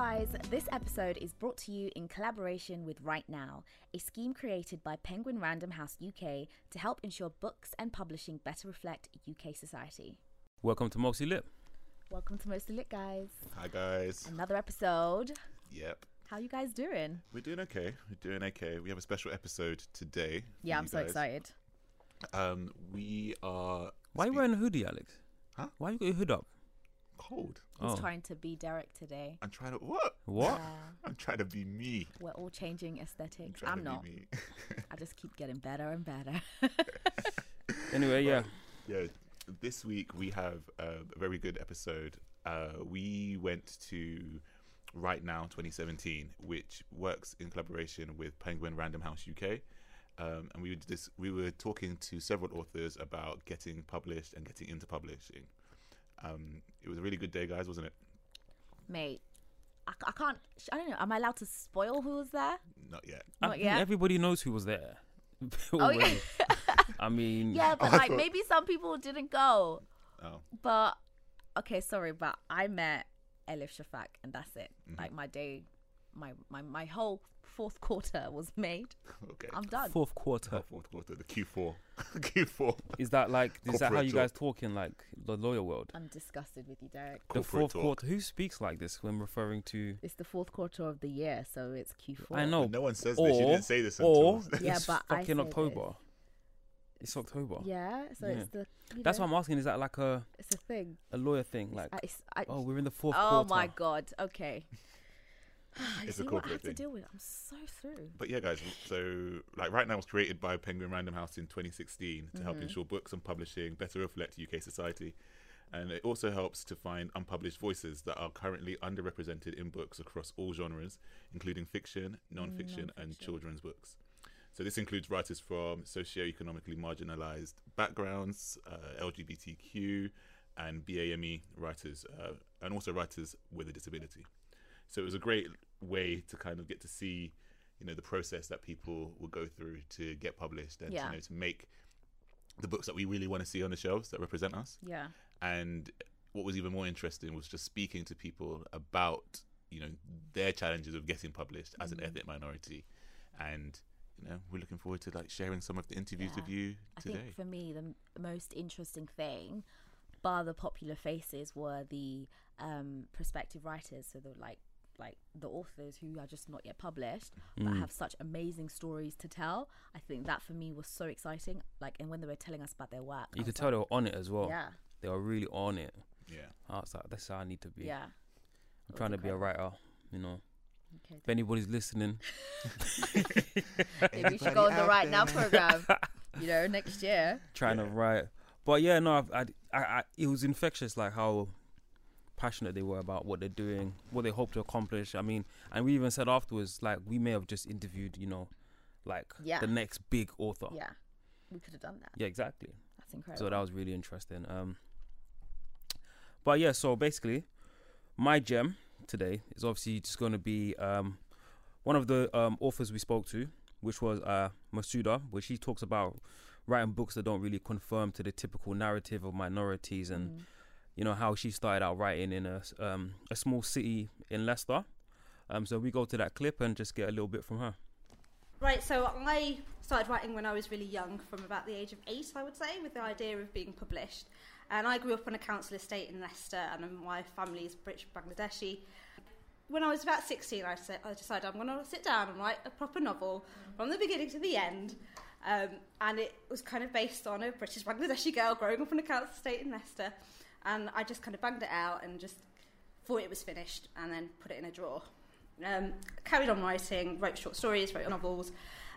Guys, this episode is brought to you in collaboration with WriteNow, a scheme created by Penguin Random House UK to help ensure books and publishing better reflect UK society. Welcome to Mostly Lit. Welcome to Mostly Lit guys. Hi guys. Another episode. Yep. How you guys doing? We're doing okay. We're doing okay. We have a special episode today. Yeah, you I'm so guys. excited. Um, we are. Why are you wearing a hoodie, Alex? Huh? Why you got your hood up? Cold? He's Oh. trying to be Derek today. I'm trying to what? What? Yeah, I'm trying to be me. we're all changing I'm, aesthetics. I'm not. Me. I just keep getting better and better. Anyway, yeah. yeah. This week we have uh, a very good episode. Uh, we went to WriteNow 2017, which works in collaboration with Penguin Random House UK. Um, and we were dis- we were talking to several authors about getting published and getting into publishing. Um, it was a really good day, guys, wasn't it? Mate, I, I can't. I don't know. Am I allowed to spoil who was there? Not yet. I Not think yet? everybody knows who was there. Oh, yeah. I mean, Yeah, but I like thought- maybe some people didn't go. Oh, But okay, sorry, but I met Elif Shafak, and that's it. Mm-hmm. Like my day, my my my whole fourth quarter was made. okay. I'm done. fourth quarter. Oh, fourth quarter, the Q4. Q4. Is that like, is that how you talk. guys talk in like the lawyer world? I'm disgusted with you, Derek. The fourth talk. quarter. Who speaks like this when referring to? It's the fourth quarter of the year, so it's Q4. I know. No one says or, this. You didn't say this Or until. Yeah, it's but I fucking say October. It's October. Yeah, so Yeah. it's the. You That's know, what I'm asking. Is that like a It's a thing. a lawyer thing? Like, I, it's, I, oh, we're in the fourth oh quarter. my god. Okay. you It's a see what I have to deal with? I'm so through. But yeah, guys. So, like, WriteNow it was created by Penguin Random House in 2016 to help ensure books and publishing better reflect UK society, and it also helps to find unpublished voices that are currently underrepresented in books across all genres, including fiction, non-fiction, and children's books. So this includes writers from socio-economically marginalized backgrounds, uh, LGBTQ, and BAME writers, uh, and also writers with a disability. So it was a great way to kind of get to see, you know, the process that people will go through to get published and Yeah. you know to make the books that we really want to see on the shelves that represent us. Yeah. And what was even more interesting was just speaking to people about, you know, their challenges of getting published as Mm-hmm. an ethnic minority. And, you know, we're looking forward to like sharing some of the interviews with Yeah. you I today. think for me, the m- most interesting thing, bar the popular faces, were the um, prospective writers. So the like, like the authors who are just not yet published, but Mm. have such amazing stories to tell. I think that for me was so exciting. Like, and when they were telling us about their work, You could tell like, they were on it as well. Yeah, They were really on it. yeah. I was like, that's how I need to be. yeah. I'm trying to be a writer, you know. Okay. If anybody's listening, Maybe we should go on the WriteNow program. You know, next year. trying to write. But yeah, no, I, I, I, I, it was infectious, like how passionate they were about what they're doing, what they hope to accomplish. I mean, and we even said afterwards, like we may have just interviewed, you know, like Yeah. the next big author. Yeah, we could have done that. Yeah, exactly. That's incredible. So that was really interesting. Um, but yeah, so basically, my gem today is obviously just going to be um, one of the um, authors we spoke to, which was uh, Mahsuda, which he talks about writing books that don't really conform to the typical narrative of minorities and Mm. You know how she started out writing in a um, a small city in Leicester. Um, so we go to that clip and just get a little bit from her. Right, so I started writing when I was really young, from about the age of eight, I would say, with the idea of being published. And I grew up on a council estate in Leicester, and my family is British Bangladeshi. When I was about 16, I, said, I decided I'm going to sit down and write a proper novel from the beginning to the end. Um, and it was kind of based on a British Bangladeshi girl growing up on a council estate in Leicester. And I just kind of banged it out and just thought it was finished and then put it in a drawer. Um, carried on writing, wrote short stories, wrote novels,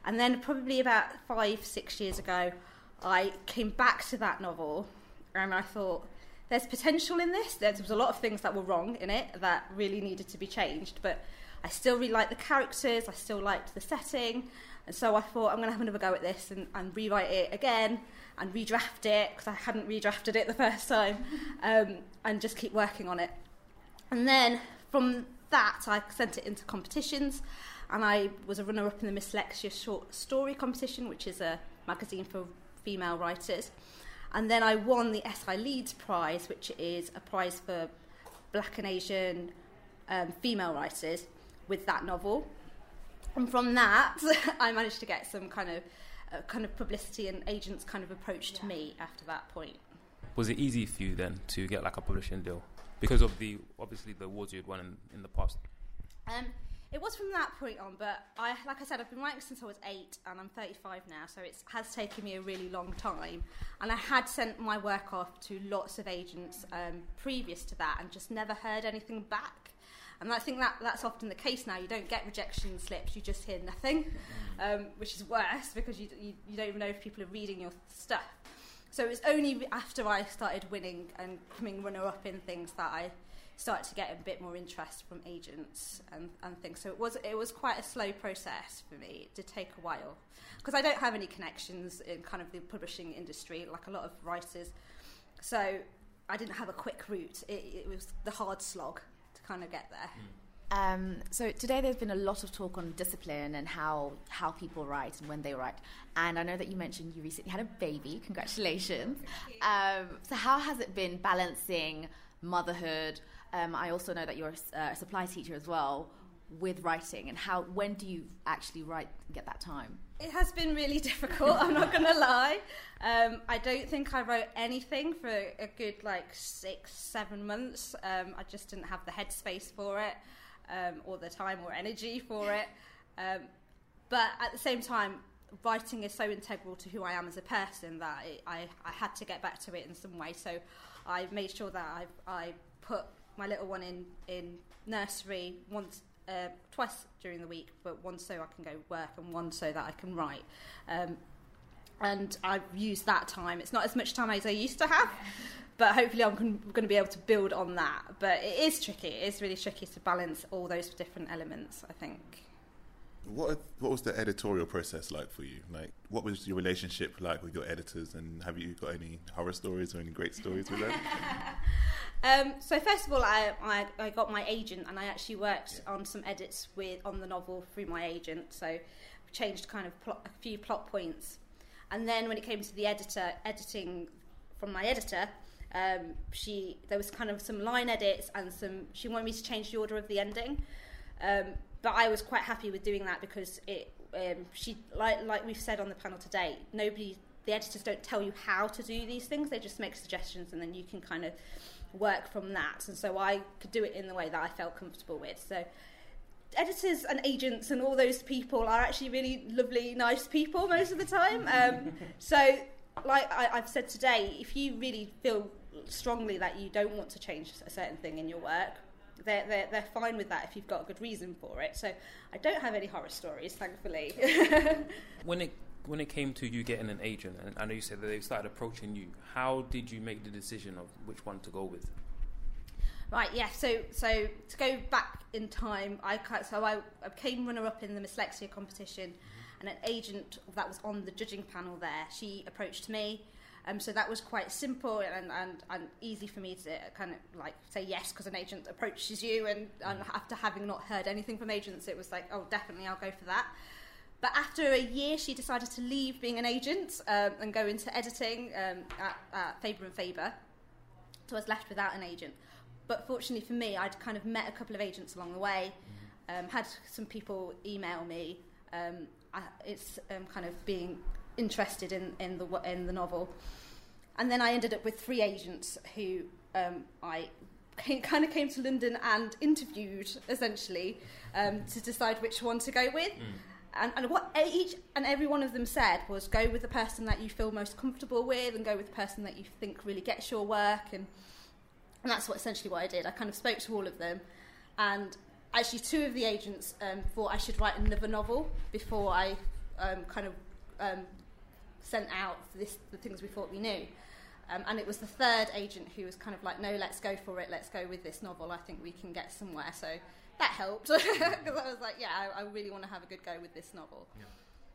and then probably about five, six years ago, I came back to that novel and I thought, there's potential in this. There was a lot of things that were wrong in it that really needed to be changed, but I still really liked the characters, I still liked the setting, and so I thought I'm going to have another go at this and, and rewrite it again and redraft it because I hadn't redrafted it the first time, um, and just keep working on it. And then from that, I sent it into competitions, and I was a runner up in the Mslexia Short Story Competition, which is a magazine for female writers. And then I won the SI Leeds Prize, which is a prize for black and Asian um, female writers with that novel. And from that, I managed to get some kind of uh, kind of publicity, and agents kind of approached me after that point. Was it easy for you then to get like a publishing deal because of the obviously the awards you had won in, in the past? Um, it was from that point on, but I, like I said, I've been writing since I was eight, and I'm 35 now, so it has taken me a really long time. And I had sent my work off to lots of agents um, previous to that, and just never heard anything back. And I think that that's often the case now. You don't get rejection slips; you just hear nothing, um, which is worse because you, you you don't even know if people are reading your stuff. So it was only after I started winning and coming runner up in things that I started to get a bit more interest from agents and, and things. So it was it was quite a slow process for me. It did take a while because I don't have any connections in kind of the publishing industry like a lot of writers. So I didn't have a quick route. It, it was the hard slog kind of get there. Um, so today there's been a lot of talk on discipline and how how people write and when they write. And I know that you mentioned you recently had a baby. Congratulations. Um, so how has it been balancing motherhood? Um, I also know that you're a s- uh, a supply teacher as well with writing. And how when do you actually write get that time? It has been really difficult. I'm not to lie. Um, I don't think I wrote anything for a good like six, seven months. Um, I just didn't have the headspace for it, um, or the time or energy for it. Um, but at the same time, writing is so integral to who I am as a person that it, I, I had to get back to it in some way. So I made sure that I, I put my little one in, in nursery once, uh, twice during the week, but one so I can go work and one so that I can write. Um, and I've used that time. It's not as much time as I used to have, but hopefully I'm going to be able to build on that. But it is tricky. It is really tricky to balance all those different elements, I think. What what was the editorial process like for you? Like, what was your relationship like with your editors, and have you got any horror stories or any great stories with them? Um, so first of all, I, I, I got my agent, and I actually worked on some edits with on the novel through my agent. So changed kind of plot, a few plot points, and then when it came to the editor editing from my editor, um, she there was kind of some line edits and some she wanted me to change the order of the ending. Um, but I was quite happy with doing that because it um, she like like we've said on the panel today, nobody the editors don't tell you how to do these things; they just make suggestions, and then you can kind of work from that. And so I could do it in the way that I felt comfortable with. So editors and agents and all those people are actually really lovely, nice people most of the time. Um, so, like I, I've said today, if you really feel strongly that you don't want to change a certain thing in your work, they're, they're, they're fine with that if you've got a good reason for it. So, I don't have any horror stories, thankfully. When it when it came to you getting an agent, and I know you said that they started approaching you. How did you make the decision of which one to go with? Right, yeah. So, so to go back in time, I so I, I became runner-up in the Mslexia competition, mm-hmm. and an agent that was on the judging panel there, she approached me, Um, so that was quite simple and, and, and easy for me to kind of like say yes because an agent approaches you and, and after having not heard anything from agents it was like oh definitely I'll go for that. But after a year, she decided to leave being an agent um, and go into editing um, at, at Faber and Faber. So I was left without an agent. But fortunately for me, I'd kind of met a couple of agents along the way, um, had some people email me. Um, I, it's um, kind of being interested in, in the in the novel, and then I ended up with three agents who um, I came, kind of came to London and interviewed essentially um, to decide which one to go with. And, and what each and every one of them said was go with the person that you feel most comfortable with and go with the person that you think really gets your work and and that's what essentially what I did. I kind of spoke to all of them, and actually two of the agents um, thought I should write another novel before I um, kind of um, sent out this, the things we thought we knew. Um, and it was the third agent who was kind of like, no, let's go for it. Let's go with this novel. I think we can get somewhere. So that helped because I was like, yeah, I, I really want to have a good go with this novel.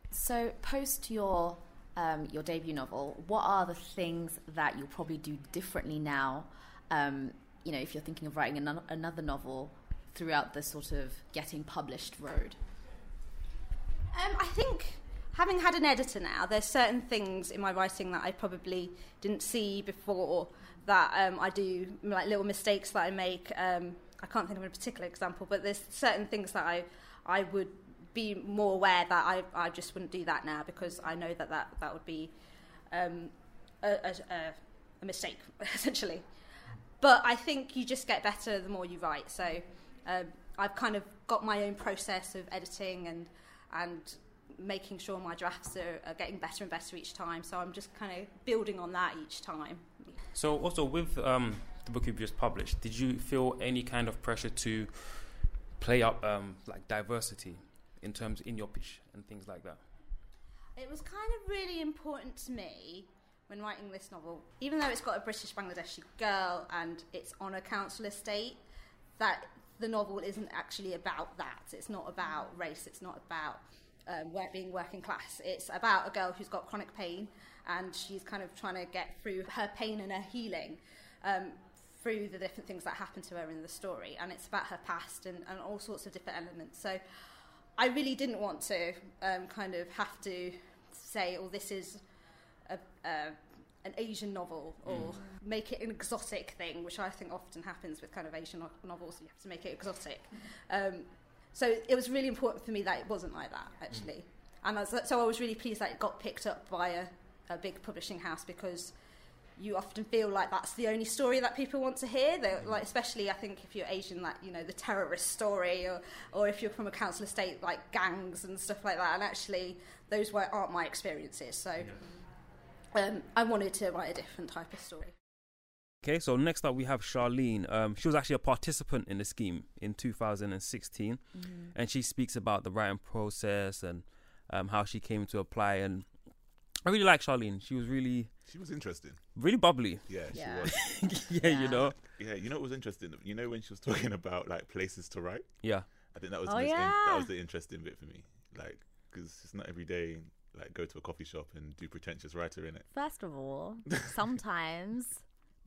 So, post your um, your debut novel, what are the things that you'll probably do differently now? Um, you know, if you're thinking of writing ano- another novel throughout the sort of getting published road. Um, I think having had an editor now, there's certain things in my writing that I probably didn't see before that um, I do, like little mistakes that I make. Um, I can't think of a particular example, but there's certain things that I I would be more aware that I, I just wouldn't do that now because I know that that, that would be um, a, a, a- mistake, essentially. But I think you just get better the more you write. So um, I've kind of got my own process of editing and and making sure my drafts are, are getting better and better each time. So I'm just kind of building on that each time. So also with um, the book you've just published, did you feel any kind of pressure to play up um, like diversity in terms in your pitch and things like that? It was kind of really important to me when writing this novel, even though it's got a British Bangladeshi girl and it's on a council estate, that the novel isn't actually about that. It's not about race. It's not about um, being working class. It's about a girl who's got chronic pain and she's kind of trying to get through her pain and her healing. Um, through the different things that happen to her in the story, and it's about her past and, and all sorts of different elements. So, I really didn't want to um, kind of have to say, "Oh, this is a, a, an Asian novel," or make it an exotic thing, which I think often happens with kind of Asian novels. You have to make it exotic. Um, so it was really important for me that it wasn't like that, actually. And I was, so I was really pleased that it got picked up by a, a big publishing house because you often feel like that's the only story that people want to hear. They're, like, especially I think if you're Asian, like you know the terrorist story, or or if you're from a council estate, like gangs and stuff like that. And actually, those were, aren't my experiences. So um, I wanted to write a different type of story. Okay, so next up we have Charlene. Um, she was actually a participant in the scheme in 2016, and she speaks about the writing process and um, how she came to apply. And I really like Charlene. She was really, She was interesting. really bubbly. Yeah, she was. yeah, you know. Yeah, you know what was interesting? You know when she was talking about like places to write? Yeah, I think that was Oh, the most in- that was the interesting bit for me. Like, because it's not every day like go to a coffee shop and do pretentious writer in it. First of all, sometimes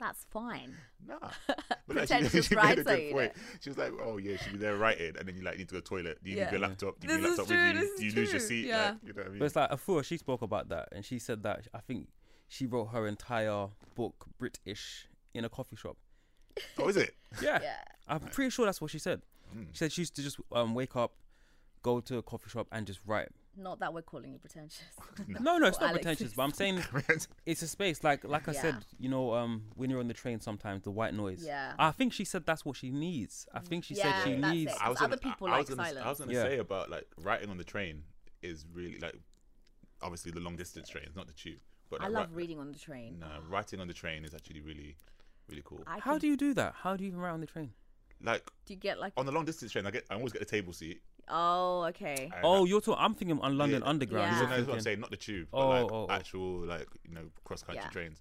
that's fine. Nah, but Pretentious she, made a good point. She was like, "Oh yeah, she'll be there writing, and then you like need to go to the toilet. Do you Yeah. leave your laptop? Do you This leave your laptop true, with you? Do you is lose your seat? yeah. Like, you know what I mean? but it's like Afua. She spoke about that, and she said that I think she wrote her entire book British in a coffee shop. oh, is it? Yeah, Yeah. I'm pretty sure that's what she said. Mm. She said she used to just um, wake up, go to a coffee shop, and just write. Not that we're calling you pretentious. No, no, it's not Alex pretentious, but I'm saying it's a space like like I said, you know, um, when you're on the train, sometimes the white noise. Yeah. I think she said that's what she needs. I think she Yeah, said she needs. it. I was other gonna, people I, I like was gonna, I was gonna Yeah. say about like writing on the train is really like obviously the long distance train. trains, not the tube. But I love ri- reading on the train. No, writing on the train is actually really, really cool. I How do you do that? How do you even write on the train? Like do you get like? on the long distance train, I get I always get a table seat. Oh, okay. and Oh, I- you're talking. I'm thinking on London Yeah. Underground. Yeah. You're no, that's what I'm thinking- saying, not the tube, but Oh, like oh, oh. actual like you know cross country Yeah. trains.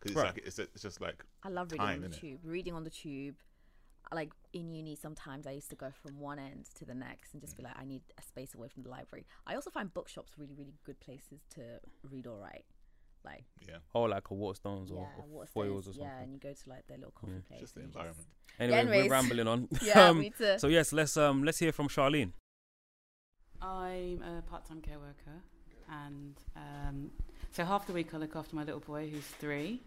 Because it's like it's, it's just like I love reading time, on the innit? tube. Reading on the tube, like in uni, sometimes I used to go from one end to the next and just be like, I need a space away from the library. I also find bookshops really, really good places to read or write. like Yeah. Oh, like a Waterstones or, yeah, or water foils or something. yeah, and you go to like their little coffee Yeah. place. Just the and you environment. Anyway, anyways. we're rambling on. Yeah, Um, me too. So yes, let's um let's hear from Charlene. I'm a part-time care worker, and um, so half the week I look after my little boy who's three,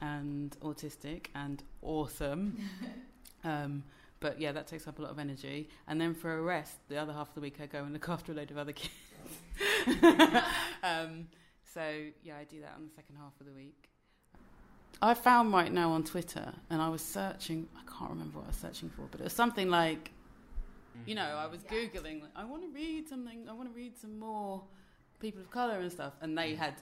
and autistic and awesome. um, but yeah, that takes up a lot of energy. And then for a rest, the other half of the week I go and look after a load of other kids. um, so yeah, I do that on the second half of the week. I found WriteNow on Twitter, and I was searching. I can't remember what I was searching for, but it was something like you know, I was googling. Like, I want to read something. I want to read some more people of color and stuff, and they had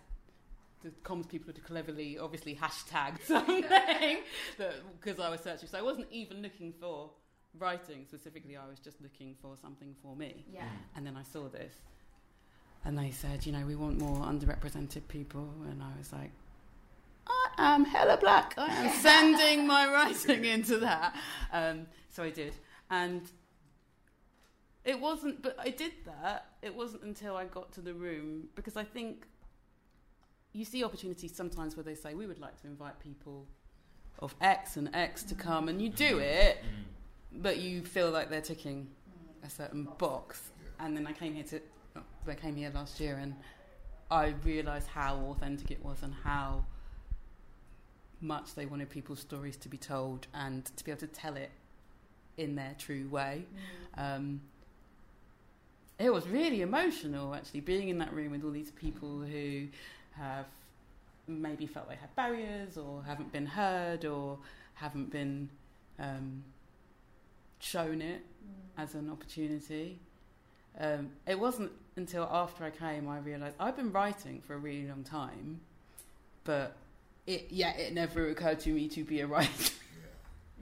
the comms people had cleverly, obviously, hashtagged something because I was searching. So I wasn't even looking for writing specifically. I was just looking for something for me. yeah. And then I saw this, and they said, you know, we want more underrepresented people, and I was like. I am hella black. I am sending my writing into that. Um, so I did. And it wasn't, but I did that. It wasn't until I got to the room because I think you see opportunities sometimes where they say, we would like to invite people of X and X to mm. come, and you do mm. it, mm. but you feel like they're ticking a certain box. And then I came here to, oh, I came here last year and I realised how authentic it was and how much they wanted people's stories to be told and to be able to tell it in their true way. Um, it was really emotional actually being in that room with all these people who have maybe felt they had barriers or haven't been heard or haven't been um, shown it as an opportunity. Um, it wasn't until after I came I realised I've been writing for a really long time, but it yeah it never occurred to me to be a writer.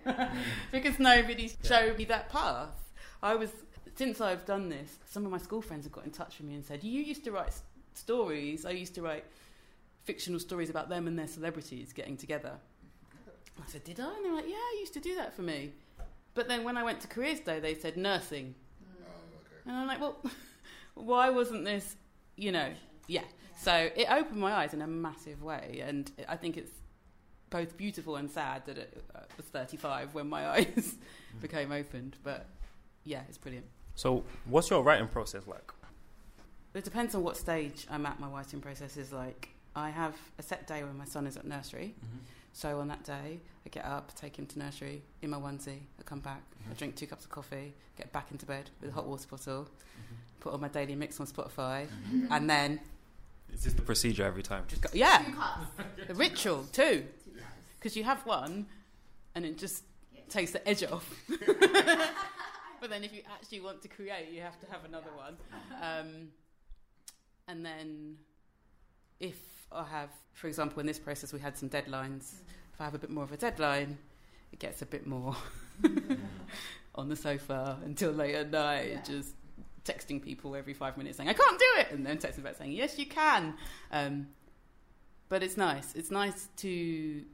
Because nobody showed me that path. I was since I've done this, some of my school friends have got in touch with me and said, "You used to write s- stories. I used to write fictional stories about them and their celebrities getting together." I said, "Did I?" And they're like, "Yeah, I used to do that for me." But then when I went to Careers Day, they said nursing, and I'm like, "Well, why wasn't this?" You know, yeah. So it opened my eyes in a massive way, and I think it's both beautiful and sad that it uh, was 35 when my eyes became opened. But yeah, it's brilliant. So what's your writing process like? It depends on what stage I'm at. My writing process is like I have a set day when my son is at nursery. Mm-hmm. So on that day, I get up, take him to nursery in my onesie. I come back, I mm-hmm. drink two cups of coffee, get back into bed with a hot mm-hmm. water bottle, put on my daily mix on Spotify, and then Is this the procedure every time? just go. Yeah, the ritual too, because you have one, and it just takes the edge off. but then if you actually want to create, you have to have another one. Um, and then if I have, for example, in this process, we had some deadlines. If I have a bit more of a deadline, it gets a bit more on the sofa until late at night, just texting people every five minutes saying, I can't do it, and then texting back saying, Yes, you can. Um, but it's nice. It's nice to.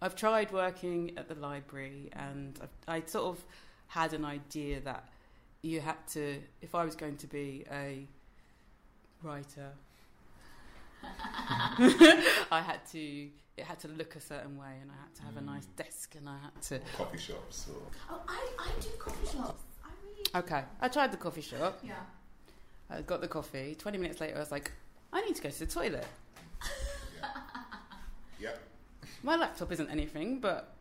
I've tried working at the library, and I've, I sort of had an idea that you had to, if I was going to be a writer, I had to. It had to look a certain way, and I had to have a hmm. nice desk, and I had to. Coffee shops or Oh, I, I do coffee shops. I read. Okay, I tried the coffee shop. Yeah. I got the coffee. Twenty minutes later, I was like, I need to go to the toilet. Yep. My laptop isn't anything, but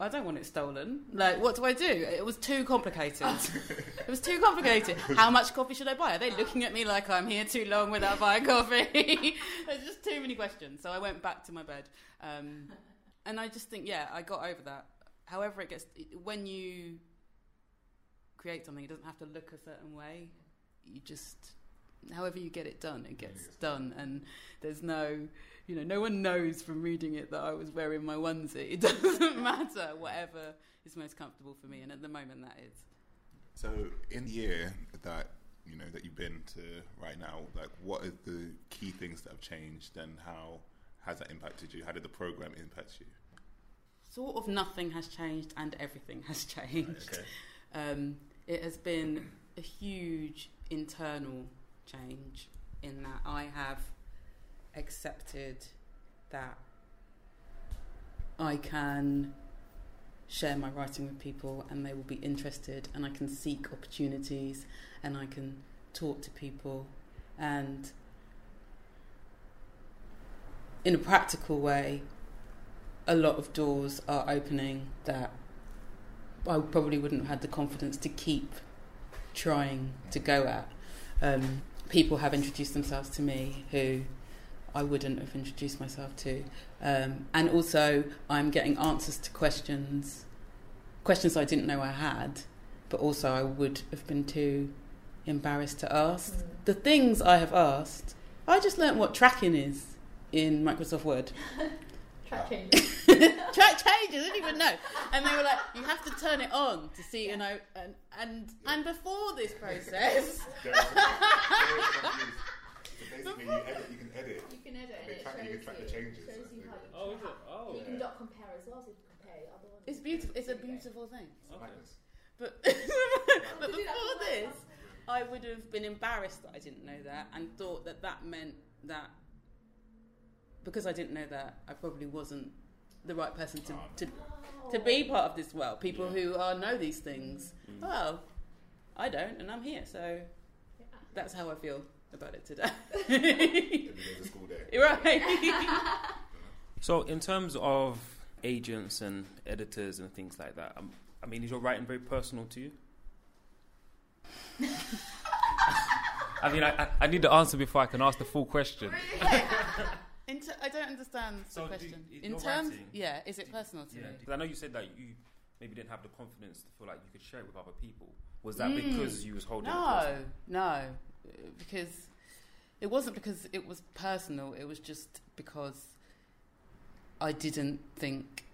I don't want it stolen. Like, what do I do? It was too complicated. it was too complicated. How much coffee should I buy? Are they looking at me like I'm here too long without buying coffee? There's just too many questions. So I went back to my bed. Um, and I just think, yeah, I got over that. However, it gets, when you create something, it doesn't have to look a certain way. You just, however you get it done, it gets done. And there's no, you know, no one knows from reading it that I was wearing my onesie. It doesn't matter, whatever is most comfortable for me. And at the moment, that is. So in the year that you know that you've been to WriteNow, like what are the key things that have changed, and how has that impacted you? How did the program impact you? Sort of nothing has changed and everything has changed. Okay. Um, it has been a huge internal change in that I have accepted that I can share my writing with people and they will be interested and I can seek opportunities and I can talk to people and in a practical way a lot of doors are opening that I probably wouldn't have had the confidence to keep trying to go at. Um, people have introduced themselves to me who I wouldn't have introduced myself to. Um, and also, I'm getting answers to questions, questions I didn't know I had, but also I would have been too embarrassed to ask. Mm. The things I have asked, I just learnt what tracking is in Microsoft Word. Track changes. Track changes. I didn't even know. And they were like, you have to turn it on to see, you know, and and and before this process. so basically, you, edit, you can edit. You can edit and it track, shows you can track you. the changes. Shows you how you Oh, is it? Oh. You can dot compare as well, so you can compare other ones. It's beautiful. It's a beautiful thing. Okay. But but before this, I would have been embarrassed that I didn't know that and thought that that meant that because I didn't know that I probably wasn't the right person to to, to be oh. part of this world. People who are know these things. Mm. Well, I don't, and I'm here, so that's how I feel about it today. Every day's a school day. right. So, in terms of agents and editors and things like that, um, I mean, is your writing very personal to you? I mean, I, I, I need the answer before I can ask the full question. In ter- I don't understand So the question. is In terms, writing- yeah, is it personal to Yeah, me? 'cause I know you said that you maybe didn't have the confidence to feel like you could share it with other people. Was that Mm. because you was holding it? No, no, because it wasn't because it was personal. It was just because I didn't think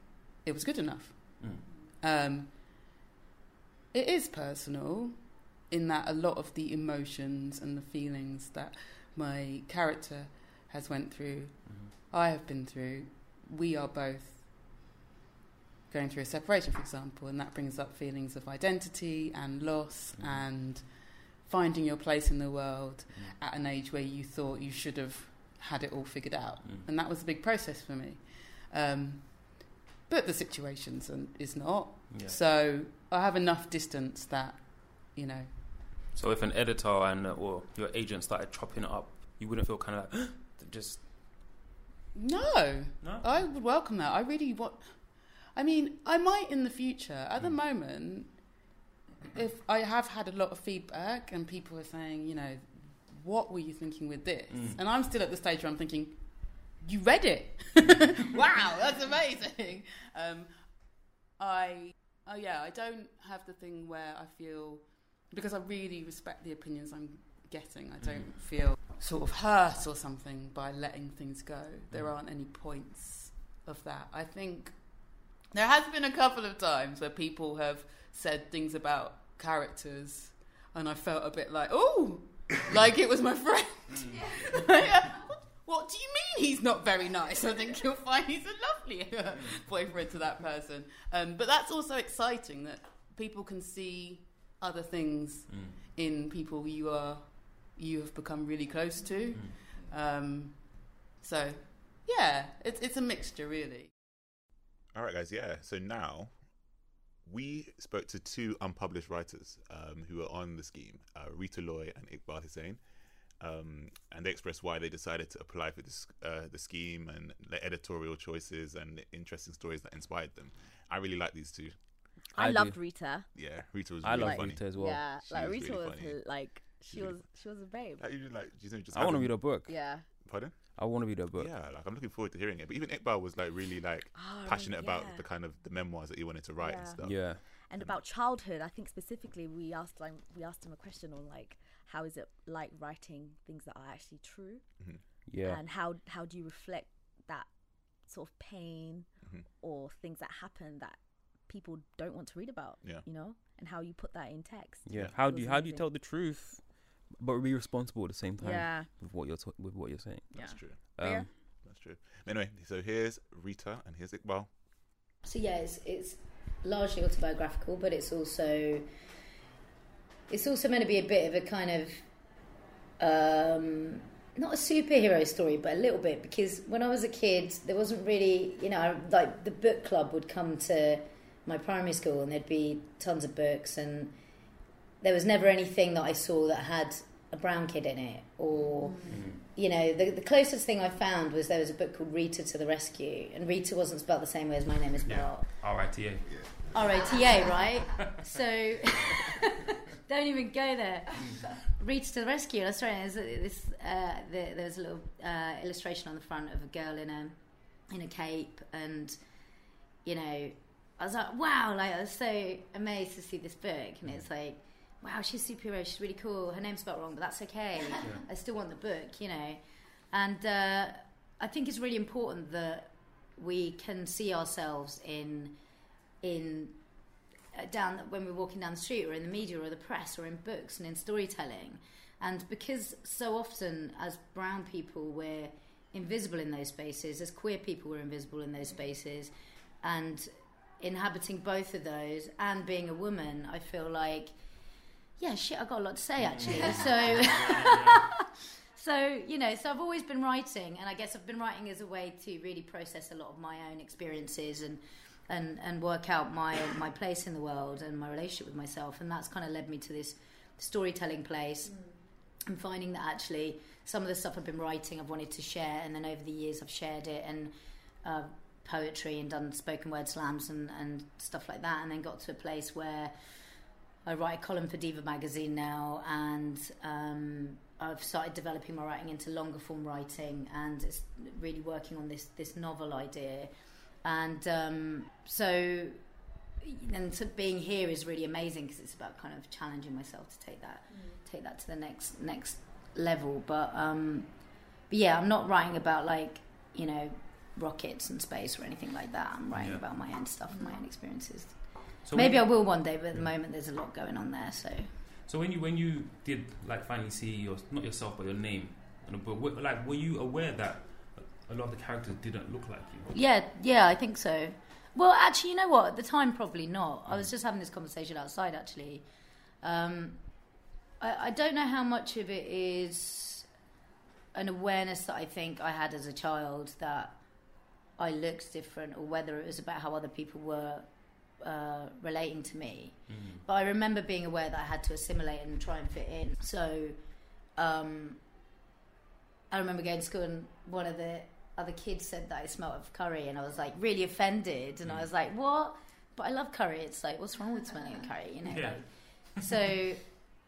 it was good enough. Mm. Um, it is personal in that a lot of the emotions and the feelings that my character has went through, Mhm. I have been through. We are both going through a separation, for example, and that brings up feelings of identity and loss Mhm. and finding your place in the world Mm. at an age where you thought you should have had it all figured out. Mm. And that was a big process for me. Um, but the situation's an- is not. Yeah. So I have enough distance that, you know, So if an editor and uh, or your agent started chopping it up, you wouldn't feel kind of like just no, no. I would welcome that. I really want. I mean, I might in the future. At the Mm. moment, if I have had a lot of feedback and people are saying, you know, what were you thinking with this? Mm. And I'm still at the stage where I'm thinking, you read it. wow, that's amazing. Um, I, oh yeah, I don't have the thing where I feel because I really respect the opinions I'm getting. I don't Mm. feel sort of hurt or something by letting things go. There Mm. aren't any points of that. I think there has been a couple of times where people have said things about characters, and I felt a bit like, oh, like it was my friend. Yeah. What do you mean he's not very nice? I think you'll find he's a lovely boyfriend to that person. Um, but that's also exciting that people can see other things Mm. in people you are you have become really close to. Mm. Um, so yeah, it's it's a mixture really. All right, guys. Yeah. So now we spoke to two unpublished writers um, who were on the scheme, uh, Reeta Loi and Iqbal Hussain, um, and they expressed why they decided to apply for this, uh, the scheme and the editorial choices and the interesting stories that inspired them. I really like these two. I, I loved do. Rita. Yeah, Rita was I really love funny. Rita as well. yeah, She like was Rita really was funny. like she She's was really- she was a babe. Like, you like, you know, just I want to read a book. Yeah. Pardon? I want to read a book. Yeah, like I'm looking forward to hearing it. But even Iqbal was like really like Oh, passionate about the kind of the memoirs that he wanted to write and stuff. Yeah. and about childhood i think specifically we asked like we asked him a question on like how is it like writing things that are actually true Yeah. and how how do you reflect that sort of pain Mhm. or things that happen that people don't want to read about Yeah. you know and how you put that in text Yeah. Yeah. How do you how do you tell the truth, but be responsible at the same time yeah with what you're t- with what you're saying? That's Yeah. true. But yeah. Um, That's true. Anyway, so here's Rita and here's Iqbal. So yeah, it's, it's largely autobiographical, but it's also it's also meant to be a bit of a kind of um, not a superhero story, but a little bit because when I was a kid, there wasn't really, you know, like the book club would come to my primary school and there'd be tons of books, and there was never anything that I saw that had a brown kid in it. Or, you know, the, the closest thing I found was there was a book called Rita to the Rescue, and Rita wasn't spelled the same way as my name is spelled. R I T A. R O T A, right? So don't even go there. Rita to the rescue. That's right. There's a, this, uh, there, there was a little uh, illustration on the front of a girl in a in a cape, and you know, I was like, wow! Like I was so amazed to see this book, and it's like, wow, she's a superhero. She's really cool. Her name's spelled wrong, but that's okay. I still want the book, you know. And uh, I think it's really important that we can see ourselves in in uh, down when we're walking down the street or in the media or the press or in books and in storytelling and because so often as brown people we're invisible in those spaces as queer people we're invisible in those spaces and inhabiting both of those and being a woman i feel like yeah shit i've got a lot to say actually. So so you know so i've always been writing and i guess i've been writing as a way to really process a lot of my own experiences and and and work out my my place in the world and my relationship with myself and that's kind of led me to this storytelling place and finding that actually some of the stuff I've been writing I've wanted to share and then over the years I've shared it and uh, poetry and done spoken word slams and, and stuff like that and then got to a place where I write a column for Diva magazine now and um, I've started developing my writing into longer form writing and it's really working on this this novel idea. And um, so and so being here is really amazing because it's about kind of challenging myself to take that take that to the next next level. But um but yeah i'm not writing about like you know rockets and space or anything like that. I'm writing Yeah. about my own stuff and my own experiences So maybe i will one day but at the moment there's a lot going on there so So when you when you did like finally see your not yourself but your name on a book, were- like were you aware that a lot of the characters didn't look like you? Yeah, yeah, I think so. Well, actually, you know what? At the time, probably not. I was just having this conversation outside, actually. Um, I, I don't know how much of it is an awareness that I think I had as a child that I looked different, or whether it was about how other people were uh, relating to me. But I remember being aware that I had to assimilate and try and fit in. So um, I remember going to school and one of the other kids said that I smelled of curry, and I was like really offended, and I was like, "What?" But I love curry. It's like, what's wrong with smelling of curry? You know. Yeah. Like, so,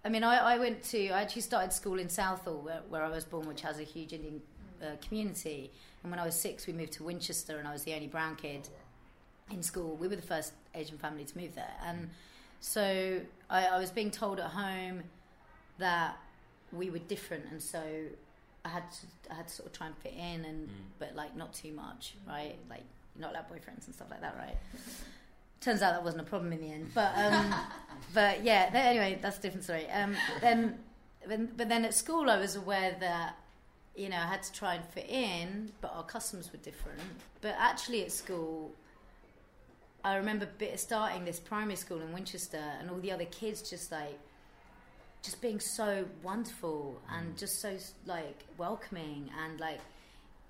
I mean, I, I went to. I actually started school in Southall, where, where I was born, which has a huge Indian uh, community. And when I was six, we moved to Winchester, and I was the only brown kid in school. We were the first Asian family to move there, and so I, I was being told at home that we were different, and so I had to I had to sort of try and fit in, and but like not too much, right? Like not allowed boyfriends and stuff like that, right? Turns out that wasn't a problem in the end, but um, but yeah. Then, anyway, that's a different story. Um, then, then, but then at school, I was aware that you know I had to try and fit in, but our customs were different. But actually, at school, I remember bit starting this primary school in Winchester, and all the other kids just like just being so wonderful and mm. just so like welcoming and like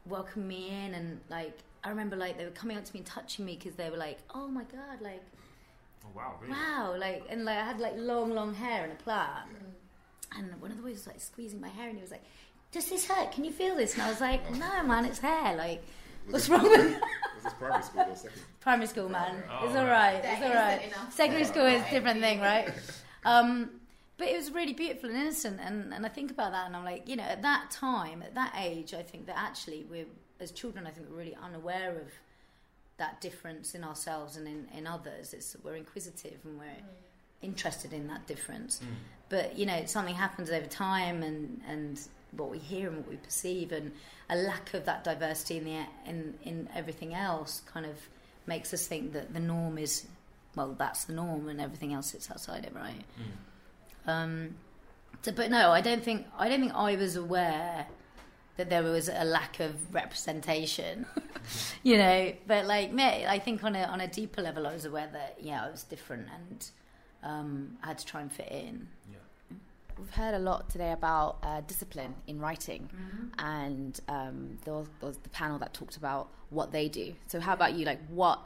welcoming me in and like I remember like they were coming up to me and touching me because they were like, oh my god, like Oh wow, really? wow, like and like I had like long long hair and a plait, mm. and one of the boys was like squeezing my hair and he was like, does this hurt? Can you feel this? And I was like, no man, it's hair. Like, what's wrong with Was this primary school or secondary? primary school, man. Oh, it's all right. right. It's all right. isn't. Secondary school is a different thing, right? Um, but it was really beautiful and innocent, and, and I think about that, and I'm like, you know, at that time, at that age, I think that actually we're as children, I think we're really unaware of that difference in ourselves and in, in others. It's we're inquisitive and we're interested in that difference. Hmm. But you know, something happens over time, and and what we hear and what we perceive, and a lack of that diversity in the in in everything else, kind of makes us think that the norm is well, that's the norm, and everything else sits outside it, right? Hmm. Um, so, but no, I don't think I don't think I was aware that there was a lack of representation, hmm. you know. But like me, I think on a on a deeper level, I was aware that yeah, I was different and um, I had to try and fit in. Yeah. we've heard a lot today about uh, discipline in writing, Mm-hmm. and um, there, was, there was the panel that talked about what they do. So, how about you? Like, what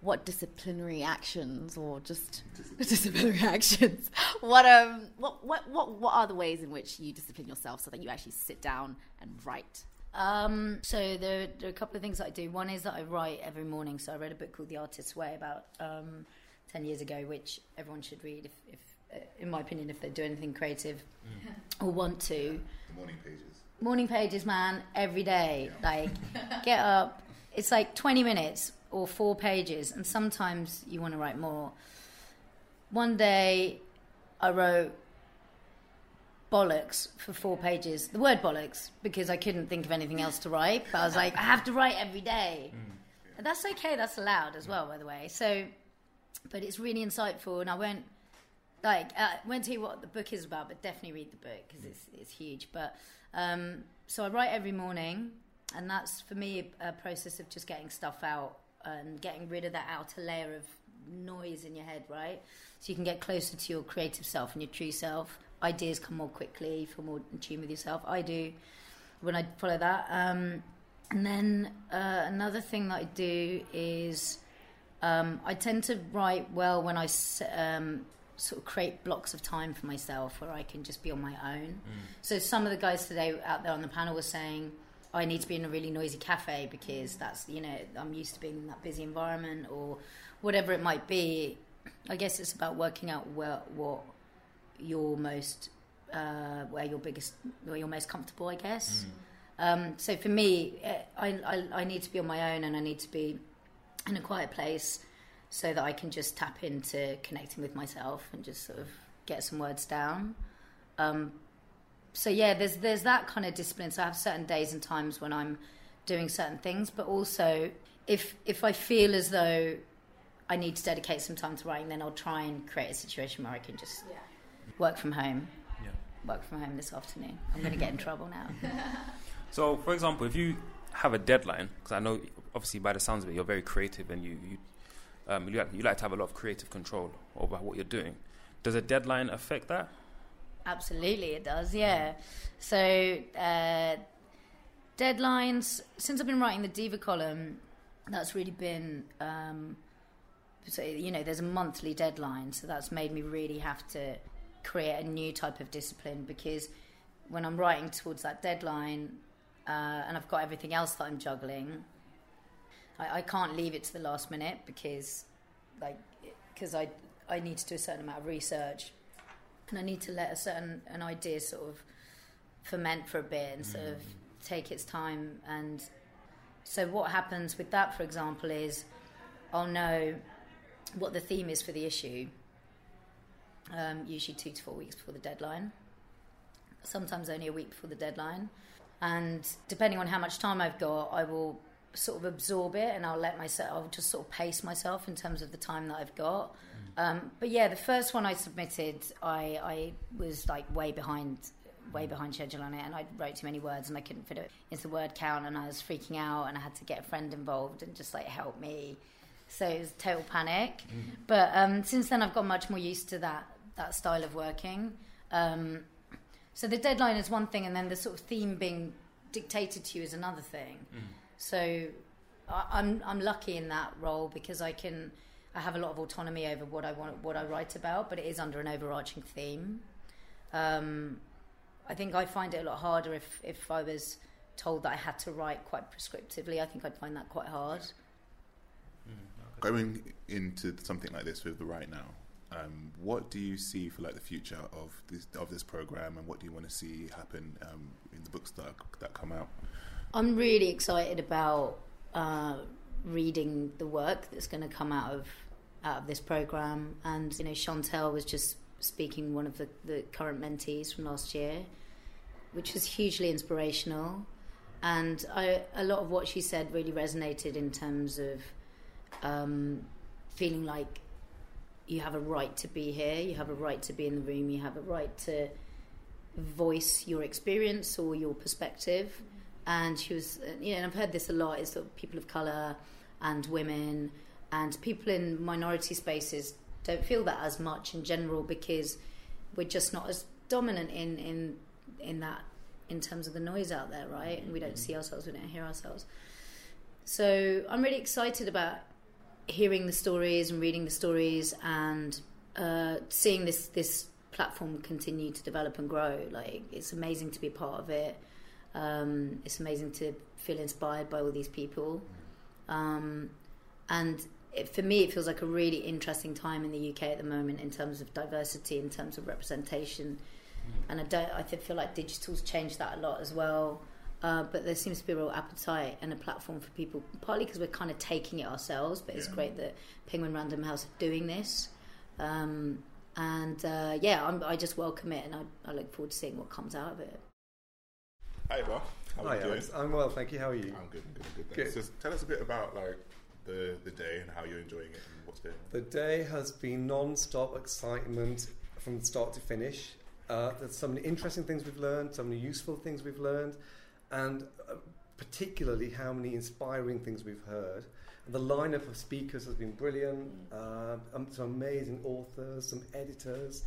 what disciplinary actions, or just disciplinary actions? What um what, what what what are the ways in which you discipline yourself so that you actually sit down and write? Um, so there, there are a couple of things that I do. One is that I write every morning. So I read a book called The Artist's Way about um, ten years ago, which everyone should read if, if uh, in my opinion, if they do anything creative or want to. The morning pages. Morning pages, man, every day. Like, get up. It's like 20 minutes or four pages, and sometimes you want to write more. One day, I wrote bollocks for four pages. The word bollocks, because I couldn't think of anything else to write. But I was like, I have to write every day. And that's okay, that's allowed as well, by the way. So, but it's really insightful, and I won't like I won't tell you what the book is about, but definitely read the book because it's it's huge. But um, so I write every morning, and that's for me a, a process of just getting stuff out and getting rid of that outer layer of noise in your head, right? So you can get closer to your creative self and your true self. Ideas come more quickly, you feel more in tune with yourself. I do when I follow that. Um, and then uh, another thing that I do is um, I tend to write well when I um, sort of create blocks of time for myself where I can just be on my own. So some of the guys today out there on the panel were saying I need to be in a really noisy cafe because that's you know I'm used to being in that busy environment or whatever it might be. I guess it's about working out where what your most uh, where your biggest where you're most comfortable. I guess. Um, so for me, eh, I, I I need to be on my own and I need to be in a quiet place so that I can just tap into connecting with myself and just sort of get some words down. Um, so yeah, there's there's that kind of discipline. So I have certain days and times when I'm doing certain things, but also if if I feel as though I need to dedicate some time to writing, then I'll try and create a situation where I can just work from home. Yeah. Work from home this afternoon. I'm going to get in trouble now. So, for example, if you have a deadline, because I know obviously by the sounds of it, you're very creative and you you, um, you, like, you like to have a lot of creative control over what you're doing. Does a deadline affect that? Absolutely, it does. Yeah. So uh, deadlines. Since I've been writing the Diva column, that's really been. Um, so you know, there's a monthly deadline, so that's made me really have to create a new type of discipline because when I'm writing towards that deadline, uh, and I've got everything else that I'm juggling, I, I can't leave it to the last minute because, like, because I I need to do a certain amount of research and I need to let a certain an idea sort of ferment for a bit and sort of take its time. And so, what happens with that, for example, is I'll know what the theme is for the issue. Um, usually two to four weeks before the deadline. Sometimes only a week before the deadline. And depending on how much time I've got, I will sort of absorb it and I'll let myself, I'll just sort of pace myself in terms of the time that I've got. Um, but yeah, the first one I submitted, I, I was like way behind, way behind schedule on it, and I wrote too many words and I couldn't fit it into the word count, and I was freaking out, and I had to get a friend involved and just like help me. So it was total panic. But um, since then, I've got much more used to that that style of working. Um, so the deadline is one thing, and then the sort of theme being dictated to you is another thing. So I, I'm I'm lucky in that role because I can I have a lot of autonomy over what I want what I write about, but it is under an overarching theme. Um, I think I find it a lot harder if if I was told that I had to write quite prescriptively. I think I'd find that quite hard. Going into something like this with the WriteNow, um, what do you see for like the future of this of this program, and what do you want to see happen um, in the books that that come out? I'm really excited about uh, reading the work that's going to come out of out of this program. And you know, Chantel was just speaking one of the, the current mentees from last year, which was hugely inspirational. And I, a lot of what she said really resonated in terms of um, feeling like you have a right to be here, you have a right to be in the room, you have a right to voice your experience or your perspective. And she was, uh, you know, and I've heard this a lot is sort of people of colour and women and people in minority spaces don't feel that as much in general because we're just not as dominant in in in that in terms of the noise out there, right? And we don't see ourselves, we don't hear ourselves. So I'm really excited about hearing the stories and reading the stories and uh, seeing this this platform continue to develop and grow. Like it's amazing to be part of it. Um, it's amazing to feel inspired by all these people. Um, and it, for me, it feels like a really interesting time in the UK at the moment in terms of diversity, in terms of representation. And I don't. I feel like digital's changed that a lot as well. Uh, but there seems to be a real appetite and a platform for people, partly because we're kind of taking it ourselves. But it's great that Penguin Random House are doing this. Um, and uh, yeah, I'm, i just welcome it, and I, I, look forward to seeing what comes out of it. Hi, Eva. How Hi, Alex. I'm well, thank you. How are you? I'm good. I'm good. I'm good. good. So tell us a bit about like the the day and how you're enjoying it and what's going on. The day has been non-stop excitement from start to finish. Uh, there's so many interesting things we've learned, so many useful things we've learned, and uh, particularly how many inspiring things we've heard. The lineup of speakers has been brilliant. Uh, um, some amazing authors, some editors,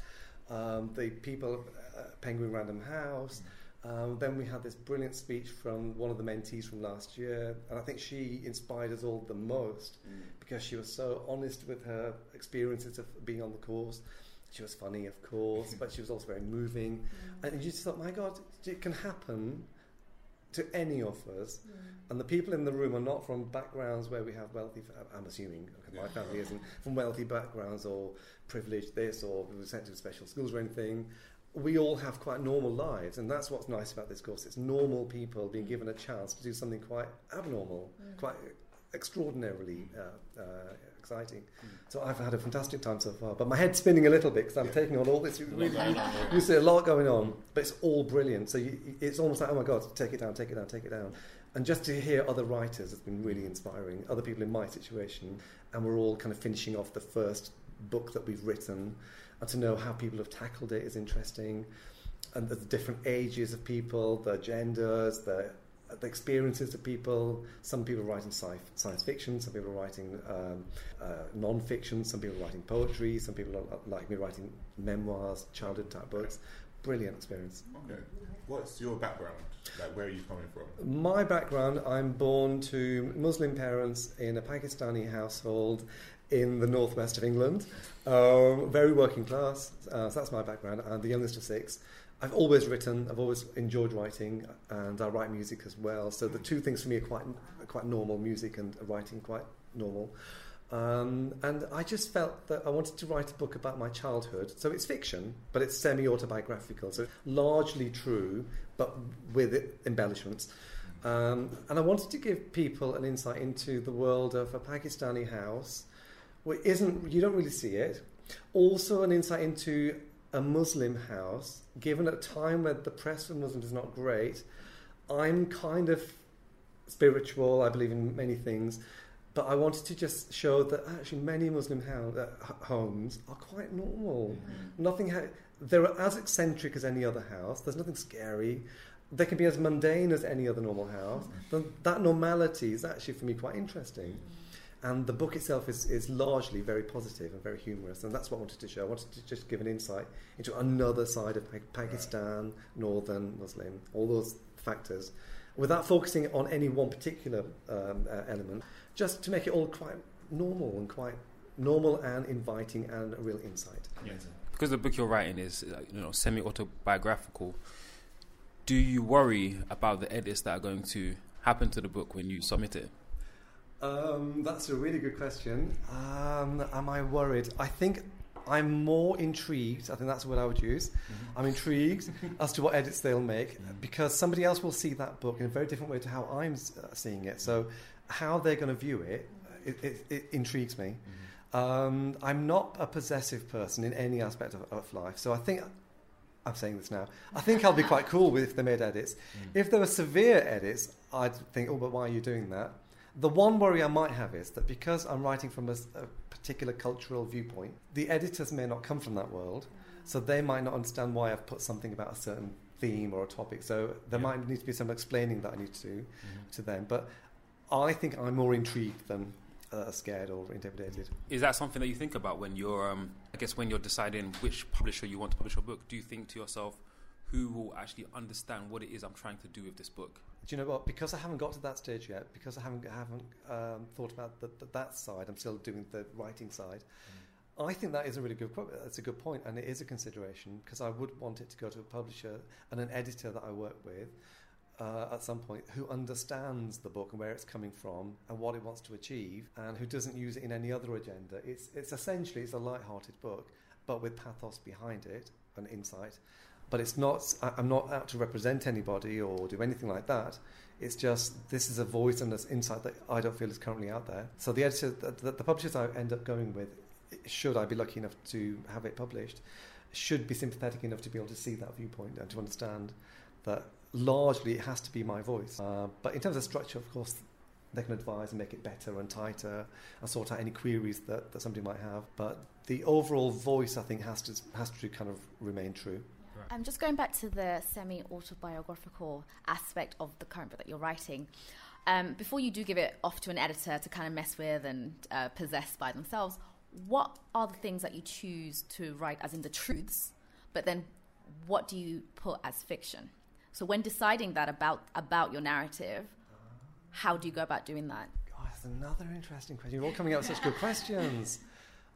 um, the people at Penguin Random House. Um, then we had this brilliant speech from one of the mentees from last year, and I think she inspired us all the most mm. because she was so honest with her experiences of being on the course. She was funny, of course, but she was also very moving. Mm. And you just thought, my God, it can happen to any of us. Mm. And the people in the room are not from backgrounds where we have wealthy, I'm assuming, my family isn't, from wealthy backgrounds or privileged this or we were sent to special schools or anything. We all have quite normal lives, and that's what's nice about this course. It's normal people being given a chance to do something quite abnormal, mm. quite extraordinarily uh, uh, exciting. Mm. So I've had a fantastic time so far. But my head's spinning a little bit because I'm yeah. taking on all this. Really, you, you see a lot going on, but it's all brilliant. So you, it's almost like, oh my God, take it down, take it down, take it down. And just to hear other writers has been really inspiring, other people in my situation. And we're all kind of finishing off the first book that we've written. And to know how people have tackled it is interesting. And the different ages of people, the genders, the the experiences of people. Some people writing sci- science fiction, some people writing um, uh, non-fiction, some people writing poetry, some people are, like me writing memoirs, childhood type books. Brilliant experience. Okay. What's your background? Like, where are you coming from? My background, I'm born to Muslim parents in a Pakistani household in the northwest of England. Um, very working class, uh, so that's my background. I'm the youngest of six. I've always written. I've always enjoyed writing, and I write music as well. So the two things for me are quite quite normal: music and writing, quite normal. Um, and I just felt that I wanted to write a book about my childhood. So it's fiction, but it's semi autobiographical. So largely true, but with embellishments. Um, and I wanted to give people an insight into the world of a Pakistani house, where isn't you don't really see it. Also, an insight into a Muslim house, given at a time where the press for Muslims is not great, I'm kind of spiritual, I believe in many things, but I wanted to just show that actually many Muslim ho- uh, homes are quite normal. Mm-hmm. Nothing ha- they're as eccentric as any other house, there's nothing scary. They can be as mundane as any other normal house. Mm-hmm. That normality is actually for me quite interesting. Mm-hmm. And the book itself is, is largely very positive and very humorous, and that's what I wanted to show. I wanted to just give an insight into another side of Pakistan, northern Muslim, all those factors, without focusing on any one particular um, uh, element, just to make it all quite normal and quite normal and inviting and a real insight. Because the book you're writing is you know semi autobiographical. Do you worry about the edits that are going to happen to the book when you submit it? Um, that's a really good question. Um, am I worried? I think I'm more intrigued. I think that's what I would use. Mm-hmm. I'm intrigued as to what edits they'll make because somebody else will see that book in a very different way to how I'm uh, seeing it. So, how they're going to view it, it, it, it intrigues me. Mm-hmm. Um, I'm not a possessive person in any aspect of, of, life. So, I think. I'm saying this now. I think I'll be quite cool with if they made edits. Mm. If there were severe edits, I'd think, oh, but why are you doing that? The one worry I might have is that because I'm writing from a, a, particular cultural viewpoint, the editors may not come from that world, so they might not understand why I've put something about a certain theme or a topic. So there yeah. might need to be some explaining that I need to do mm-hmm. to them. But I think I'm more intrigued than uh, scared or intimidated. Is that something that you think about when you're, um, I guess, when you're deciding which publisher you want to publish your book? Do you think to yourself, who will actually understand what it is I'm trying to do with this book? Do you know what? Because I haven't got to that stage yet, because I haven't haven't um, thought about the, the, that side, I'm still doing the writing side. I think that is a really good. That's a good point, and it is a consideration because I would want it to go to a publisher and an editor that I work with uh, at some point who understands the book and where it's coming from and what it wants to achieve, and who doesn't use it in any other agenda. It's it's essentially it's a light-hearted book, but with pathos behind it and insight. But it's not. I'm not out to represent anybody or do anything like that. It's just this is a voice and this insight that I don't feel is currently out there. So the editor, the, the publishers I end up going with, should I be lucky enough to have it published, should be sympathetic enough to be able to see that viewpoint and to understand that largely it has to be my voice. Uh, but in terms of structure, of course, they can advise and make it better and tighter and sort out any queries that, that somebody might have. But the overall voice, I think, has to has to kind of remain true. Um, just going back to the semi autobiographical aspect of the current book that you're writing, um, before you do give it off to an editor to kind of mess with and uh, possess by themselves, what are the things that you choose to write as in the truths, but then what do you put as fiction? So when deciding that about about your narrative, how do you go about doing that? Oh, that's another interesting question. You're all coming up with such good questions.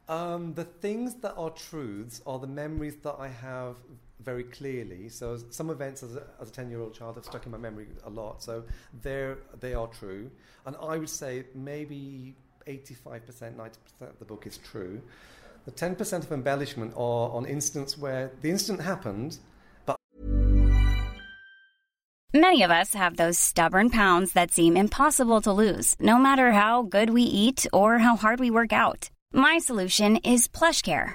Um, the things that are truths are the memories that I have very clearly. So some events as a, as a 10 year old child have stuck in my memory a lot. So they're, they are true. And I would say maybe 85%, 90% of the book is true. The 10% of embellishment are on incidents where the incident happened, but Many of us have those stubborn pounds that seem impossible to lose, no matter how good we eat or how hard we work out. My solution is PlushCare.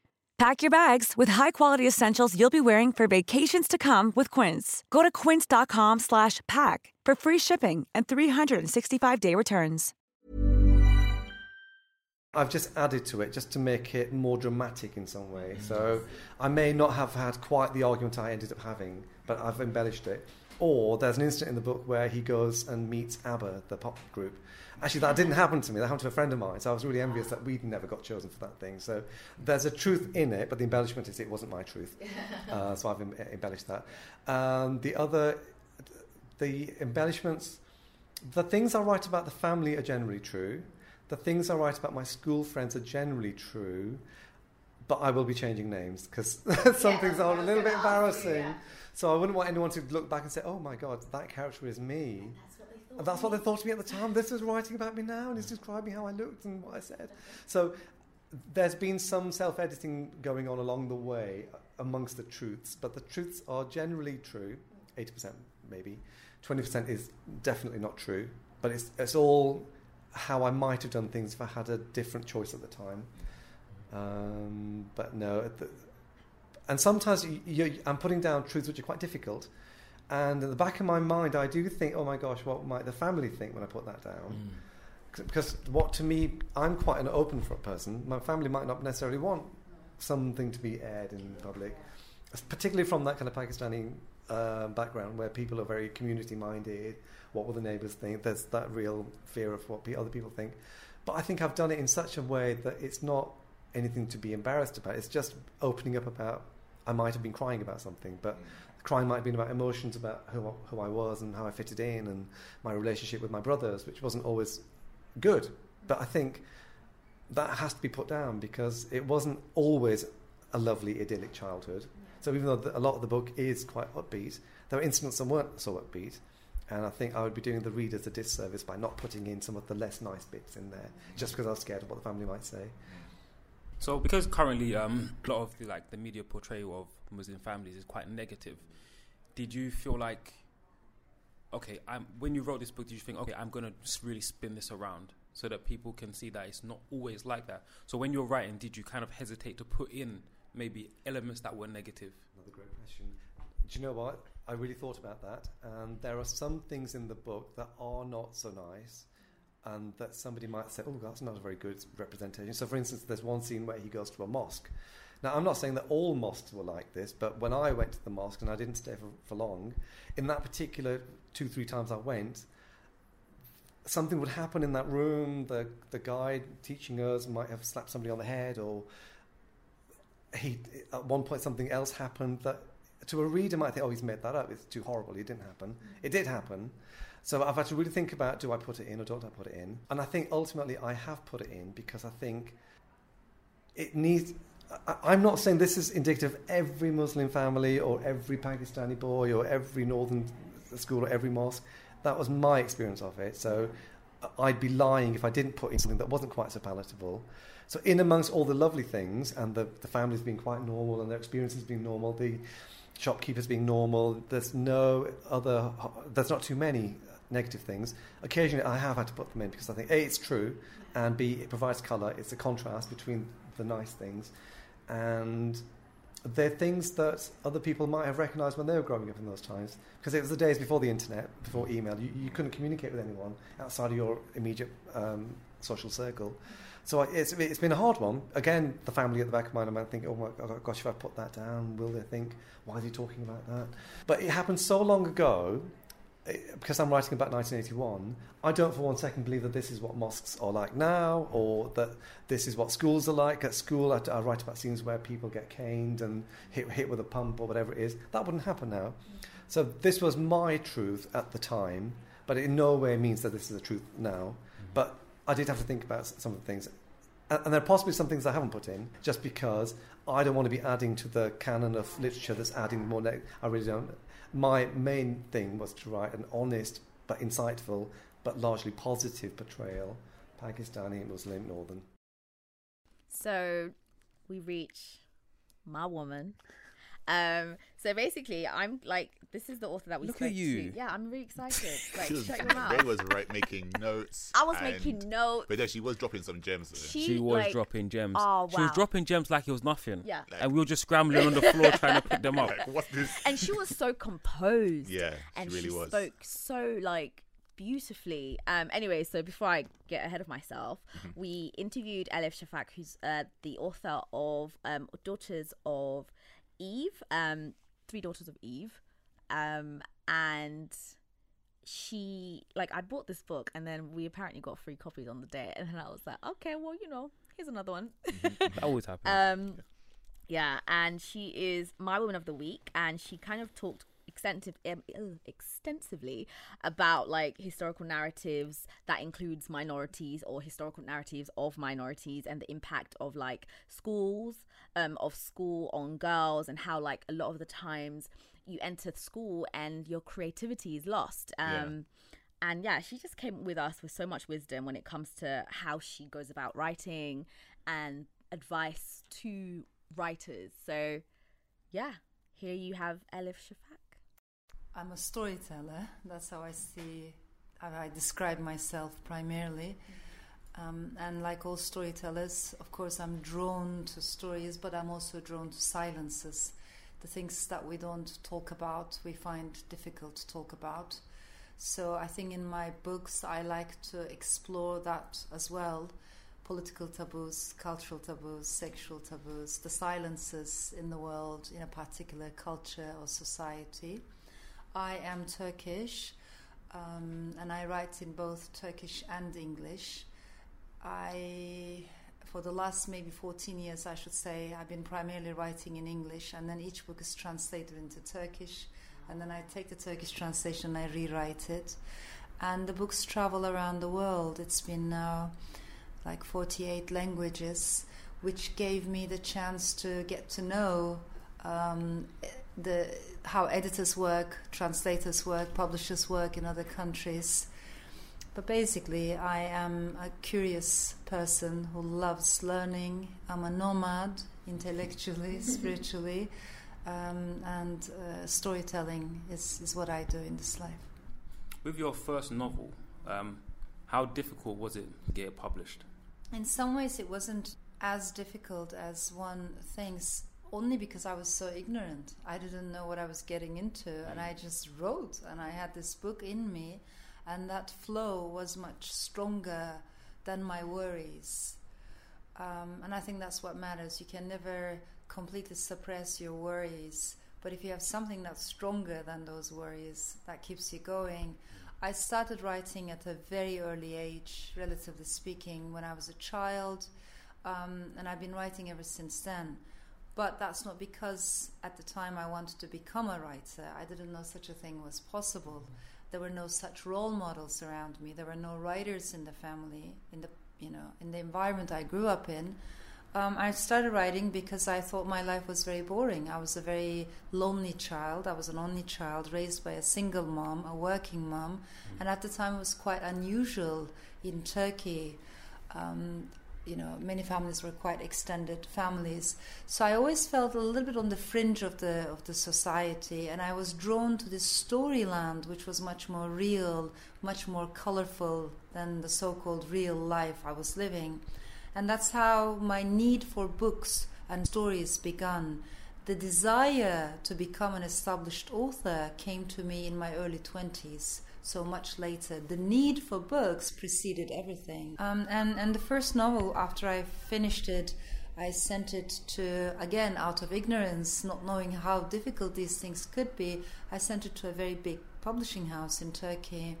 Pack your bags with high-quality essentials you'll be wearing for vacations to come with Quince. Go to quince.com slash pack for free shipping and 365-day returns. I've just added to it just to make it more dramatic in some way. So I may not have had quite the argument I ended up having, but I've embellished it. Or there's an incident in the book where he goes and meets ABBA, the pop group. Actually, that didn't happen to me. That happened to a friend of mine. So I was really envious that we'd never got chosen for that thing. So there's a truth in it, but the embellishment is it wasn't my truth. Uh, so I've em- embellished that. Um, the other, the embellishments, the things I write about the family are generally true. The things I write about my school friends are generally true, but I will be changing names because some things are a little bit embarrassing. So I wouldn't want anyone to look back and say, "Oh my God, that character is me." And that's what they thought of me at the time. This is writing about me now, and it's describing how I looked and what I said. So there's been some self-editing going on along the way amongst the truths, but the truths are generally true. Eighty percent, maybe. Twenty percent is definitely not true, but it's it's all how I might have done things if I had a different choice at the time. Um, but no, the, and sometimes you, you, I'm putting down truths which are quite difficult. And in the back of my mind, I do think, oh my gosh, what might the family think when I put that down? C- Because what to me, I'm quite an open front person. My family might not necessarily want something to be aired in public, particularly from that kind of Pakistani uh, background where people are very community minded. What will the neighbours think? There's that real fear of what pe- other people think. But I think I've done it in such a way that it's not anything to be embarrassed about. It's just opening up about. I might have been crying about something, but crying might have been about emotions about who who I was and how I fitted in and my relationship with my brothers, which wasn't always good. But I think that has to be put down because it wasn't always a lovely idyllic childhood. So even though the, a lot of the book is quite upbeat, there were incidents that weren't so upbeat. And I think I would be doing the readers a disservice by not putting in some of the less nice bits in there, just because I was scared of what the family might say. So, because currently um, a lot of the like the media portrayal of Muslim families is quite negative, did you feel like, okay, I'm, when you wrote this book, did you think, okay, I'm gonna just really spin this around so that people can see that it's not always like that? So, when you're writing, did you kind of hesitate to put in maybe elements that were negative? Another great question. Do you know what? I really thought about that, and there are some things in the book that are not so nice, and that somebody might say, "Oh, that's not a very good representation." So, for instance, there's one scene where he goes to a mosque. Now, I'm not saying that all mosques were like this, but when I went to the mosque and I didn't stay for, for long, in that particular two, three times I went, something would happen in that room. The the guide teaching us might have slapped somebody on the head, or he at one point something else happened that to a reader might think, oh, he's made that up. It's too horrible. It didn't happen. It did happen. So I've had to really think about do I put it in or don't I put it in? And I think ultimately I have put it in because I think it needs. I, I'm not saying this is indicative of every Muslim family or every Pakistani boy or every northern school or every mosque. That was my experience of it. So I'd be lying if I didn't put in something that wasn't quite so palatable. So in amongst all the lovely things and the, the families being quite normal and their experiences being normal, the shopkeepers being normal, there's no other, there's not too many negative things. Occasionally I have had to put them in because I think A, it's true, and B, it provides colour. It's a contrast between the nice things. And they're things that other people might have recognised when they were growing up in those times. Because it was the days before the internet, before email. You, you couldn't communicate with anyone outside of your immediate um, social circle. So it's, it's been a hard one. Again, the family at the back of my mind, thinking, oh my gosh, if I put that down, will they think, why is he talking about that? But it happened so long ago, because I'm writing about 1981, I don't for one second believe that this is what mosques are like now, or that this is what schools are like. At school, I, I write about scenes where people get caned and hit, hit with a pump or whatever it is. That wouldn't happen now. So this was my truth at the time, but it in no way means that this is the truth now. Mm-hmm. But I did have to think about some of the things. And, and there are possibly some things I haven't put in just because I don't want to be adding to the canon of literature that's adding more. Ne- I really don't. My main thing was to write an honest but insightful but largely positive portrayal Pakistani, Muslim, Northern. So we reach my woman. Um, so basically, I'm like, this is the author that we Look spoke at you. to. Yeah, I'm really excited. Like, She was- shut your mouth. Ray was right making notes. I was and- making notes. But no, she was dropping some gems. Though. She, She was like- dropping gems. Oh, She was wow. dropping gems like it was nothing. Yeah. and we were just scrambling on the floor trying to pick them up. Like, what's this? and she was so composed. Yeah, she and really she was. spoke so like beautifully. Um, anyway, so before I get ahead of myself, Mm-hmm. we interviewed Elif Shafak, who's uh, the author of um, Daughters of Eve, um, Three Daughters of Eve, um, and she like I bought this book and then we apparently got free copies on the day and then I was like okay well you know here's another one. That always happens. um, yeah, and she is my woman of the week, and she kind of talked extensive, um, extensively about like historical narratives that includes minorities or historical narratives of minorities and the impact of like schools, um, of school on girls, and how like a lot of the times you enter school and your creativity is lost. Yeah. Um, and yeah, she just came with us with so much wisdom when it comes to how she goes about writing and advice to writers. So, yeah, here you have Elif Shafak. I'm a storyteller. That's how I see, how I describe myself primarily. Um, and like all storytellers, of course, I'm drawn to stories, but I'm also drawn to silences. The things that we don't talk about, we find difficult to talk about. So I think in my books, I like to explore that as well political taboos, cultural taboos, sexual taboos, the silences in the world in a particular culture or society. I am Turkish, um, and I write in both Turkish and English. I, for the last maybe 14 years, I should say, I've been primarily writing in English, and then each book is translated into Turkish, and then I take the Turkish translation and I rewrite it. And the books travel around the world. It's been now like 48 languages, which gave me the chance to get to know um, the how editors work, translators work, publishers work in other countries. But basically, I am a curious person who loves learning. I'm a nomad, intellectually, spiritually, um, and uh, storytelling is, is what I do in this life. With your first novel, um, how difficult was it to get it published? In some ways, it wasn't as difficult as one thinks only because I was so ignorant. I didn't know what I was getting into, and I just wrote, and I had this book in me, and that flow was much stronger than my worries. Um, and I think that's what matters. You can never completely suppress your worries, but if you have something that's stronger than those worries, that keeps you going. I started writing at a very early age, relatively speaking, when I was a child, um, and I've been writing ever since then. But that's not because at the time I wanted to become a writer. I didn't know such a thing was possible. There were no such role models around me. There were no writers in the family, in the you know, in the environment I grew up in. Um, I started writing because I thought my life was very boring. I was a very lonely child. I was an only child raised by a single mom, a working mom, and at the time it was quite unusual in Turkey. Um, you know, many families were quite extended families. So I always felt a little bit on the fringe of the of the society, and I was drawn to this storyland, which was much more real, much more colorful than the so-called real life I was living. And that's how my need for books and stories began. The desire to become an established author came to me in my early 20s so much later. The need for books preceded everything. Um, and, and the first novel, after I finished it, I sent it to, again, out of ignorance, not knowing how difficult these things could be, I sent it to a very big publishing house in Turkey.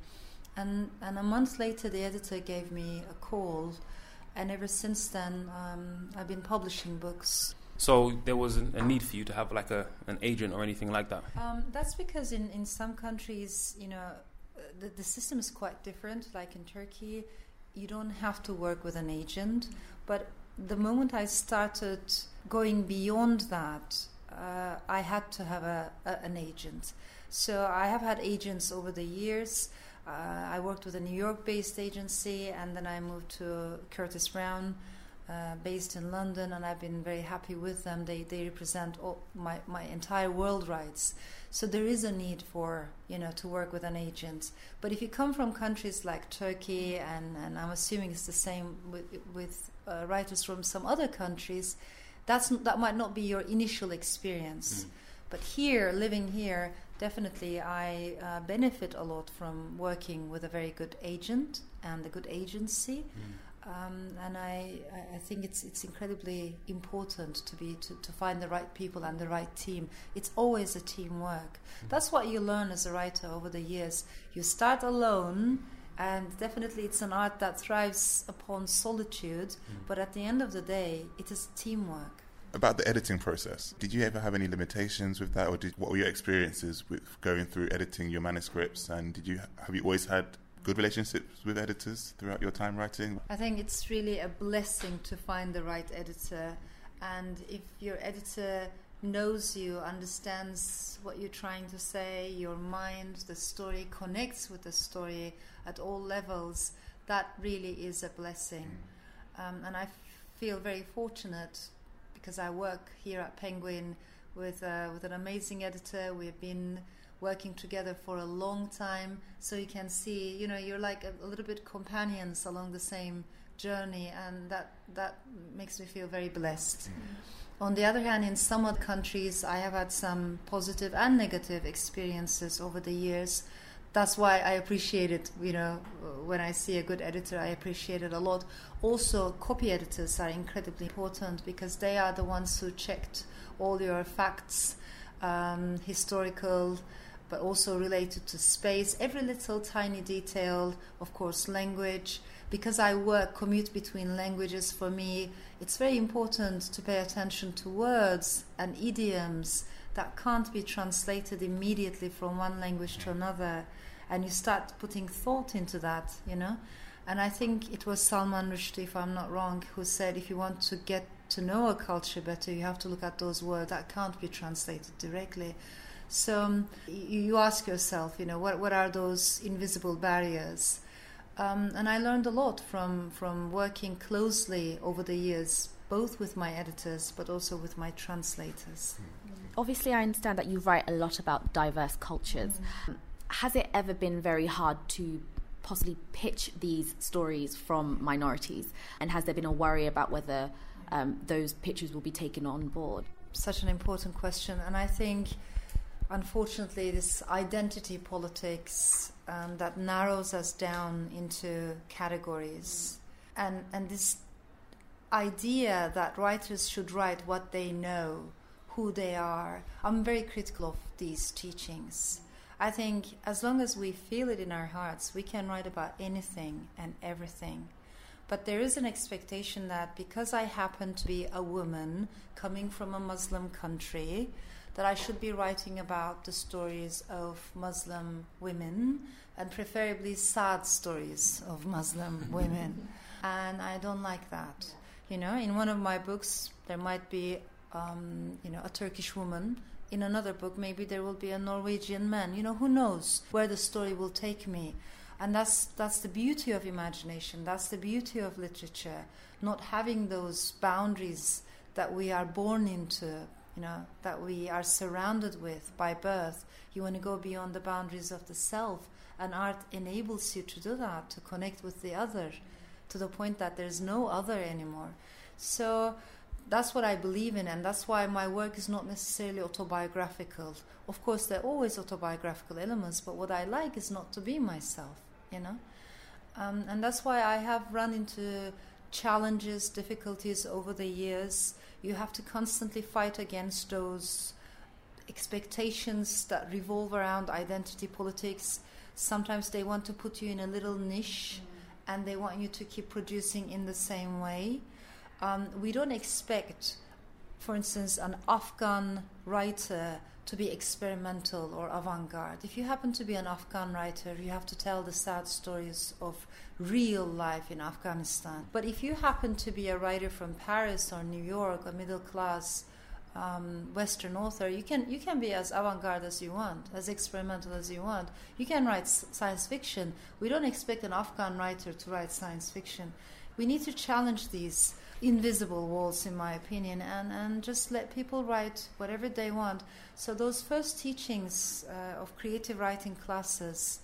And, and a month later, the editor gave me a call. And ever since then, um, I've been publishing books. So there was a need for you to have like a an agent or anything like that. Um, that's because in, in some countries, you know, the, the system is quite different. Like in Turkey, you don't have to work with an agent. But the moment I started going beyond that, uh, I had to have a, a, an agent. So I have had agents over the years. Uh, I worked with a New York based agency and then I moved to Curtis Brown. Uh, based in London, and I've been very happy with them. They they represent all, my my entire world rights. So there is a need for you know to work with an agent. But if you come from countries like Turkey, and, and I'm assuming it's the same with, with uh, writers from some other countries, that's that might not be your initial experience. Mm. But here, living here, definitely I uh, benefit a lot from working with a very good agent and a good agency. Mm. Um, and I, I think it's it's incredibly important to be to, to find the right people and the right team. It's always a teamwork. Mm-hmm. That's what you learn as a writer over the years. You start alone, and definitely it's an art that thrives upon solitude. Mm-hmm. But at the end of the day, it is teamwork. About the editing process, did you ever have any limitations with that, or did, what were your experiences with going through editing your manuscripts? And did you have you always had good relationships with editors throughout your time writing? I think it's really a blessing to find the right editor. And if your editor knows you, understands what you're trying to say, your mind, the story, connects with the story at all levels, that really is a blessing. Mm. Um, and I feel very fortunate because I work here at Penguin with, uh, with an amazing editor. We've been working together for a long time so you can see you know you're like a, a, little bit companions along the same journey and that that makes me feel very blessed mm-hmm. on the other hand in some other countries i have had some positive and negative experiences over the years that's why I appreciate it. You know, when I see a good editor, I appreciate it a lot. Also, copy editors are incredibly important because they are the ones who checked all your facts, um, historical but also related to space, every little tiny detail, of course, language. Because I work, commute between languages, for me, it's very important to pay attention to words and idioms that can't be translated immediately from one language to another. And you start putting thought into that, you know. And I think it was Salman Rushdie, if I'm not wrong, who said if you want to get to know a culture better, you have to look at those words that can't be translated directly. So um, you ask yourself, you know, what, what are those invisible barriers? Um, and I learned a lot from, from working closely over the years, both with my editors but also with my translators. Obviously, I understand that you write a lot about diverse cultures. Mm. Has it ever been very hard to possibly pitch these stories from minorities? And has there been a worry about whether um, those pictures will be taken on board? Such an important question. And I think unfortunately, this identity politics um, that narrows us down into categories, and and this idea that writers should write what they know, who they are. I'm very critical of these teachings. I think as long as we feel it in our hearts, we can write about anything and everything. But there is an expectation that because I happen to be a woman coming from a Muslim country, that I should be writing about the stories of Muslim women and preferably sad stories of Muslim women. And I don't like that. You know, in one of my books, there might be, um, you know, a Turkish woman. In another book, maybe there will be a Norwegian man. You know, who knows where the story will take me. And that's, that's the beauty of imagination. That's the beauty of literature. Not having those boundaries that we are born into you know, that we are surrounded with by birth. You want to go beyond the boundaries of the self, and art enables you to do that, to connect with the other, to the point that there's no other anymore. So that's what I believe in, and that's why my work is not necessarily autobiographical. Of course, there are always autobiographical elements, but what I like is not to be myself, you know? Um, and that's why I have run into challenges, difficulties over the years you have to constantly fight against those expectations that revolve around identity politics. Sometimes they want to put you in a little niche mm. and they want you to keep producing in the same way. Um, we don't expect, for instance, an Afghan writer to be experimental or avant garde. If you happen to be an Afghan writer, you have to tell the sad stories of real life in Afghanistan. But if you happen to be a writer from Paris or New York, a middle class um, Western author, you can you can be as avant-garde as you want, as experimental as you want. You can write science fiction. We don't expect an Afghan writer to write science fiction. We need to challenge these invisible walls, in my opinion, and, and just let people write whatever they want. So, those first teachings uh, of creative writing classes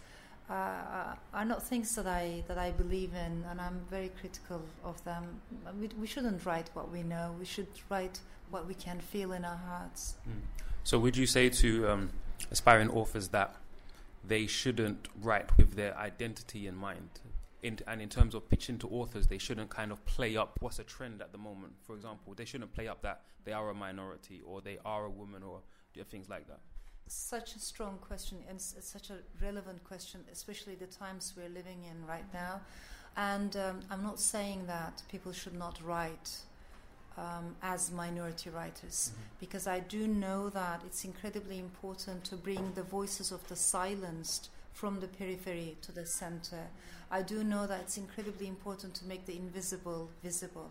uh, are not things that I, that I believe in, and I'm very critical of them. We, we shouldn't write what we know, we should write what we can feel in our hearts. Mm. So, would you say to um, aspiring authors that they shouldn't write with their identity in mind? In, and in terms of pitching to authors, they shouldn't kind of play up what's a trend at the moment. For example, they shouldn't play up that they are a minority or they are a woman or things like that. Such a strong question and s- such a relevant question, especially the times we're living in right now. And um, I'm not saying that people should not write um, as minority writers, mm-hmm. because I do know that it's incredibly important to bring the voices of the silenced from the periphery to the center. I do know that it's incredibly important to make the invisible visible.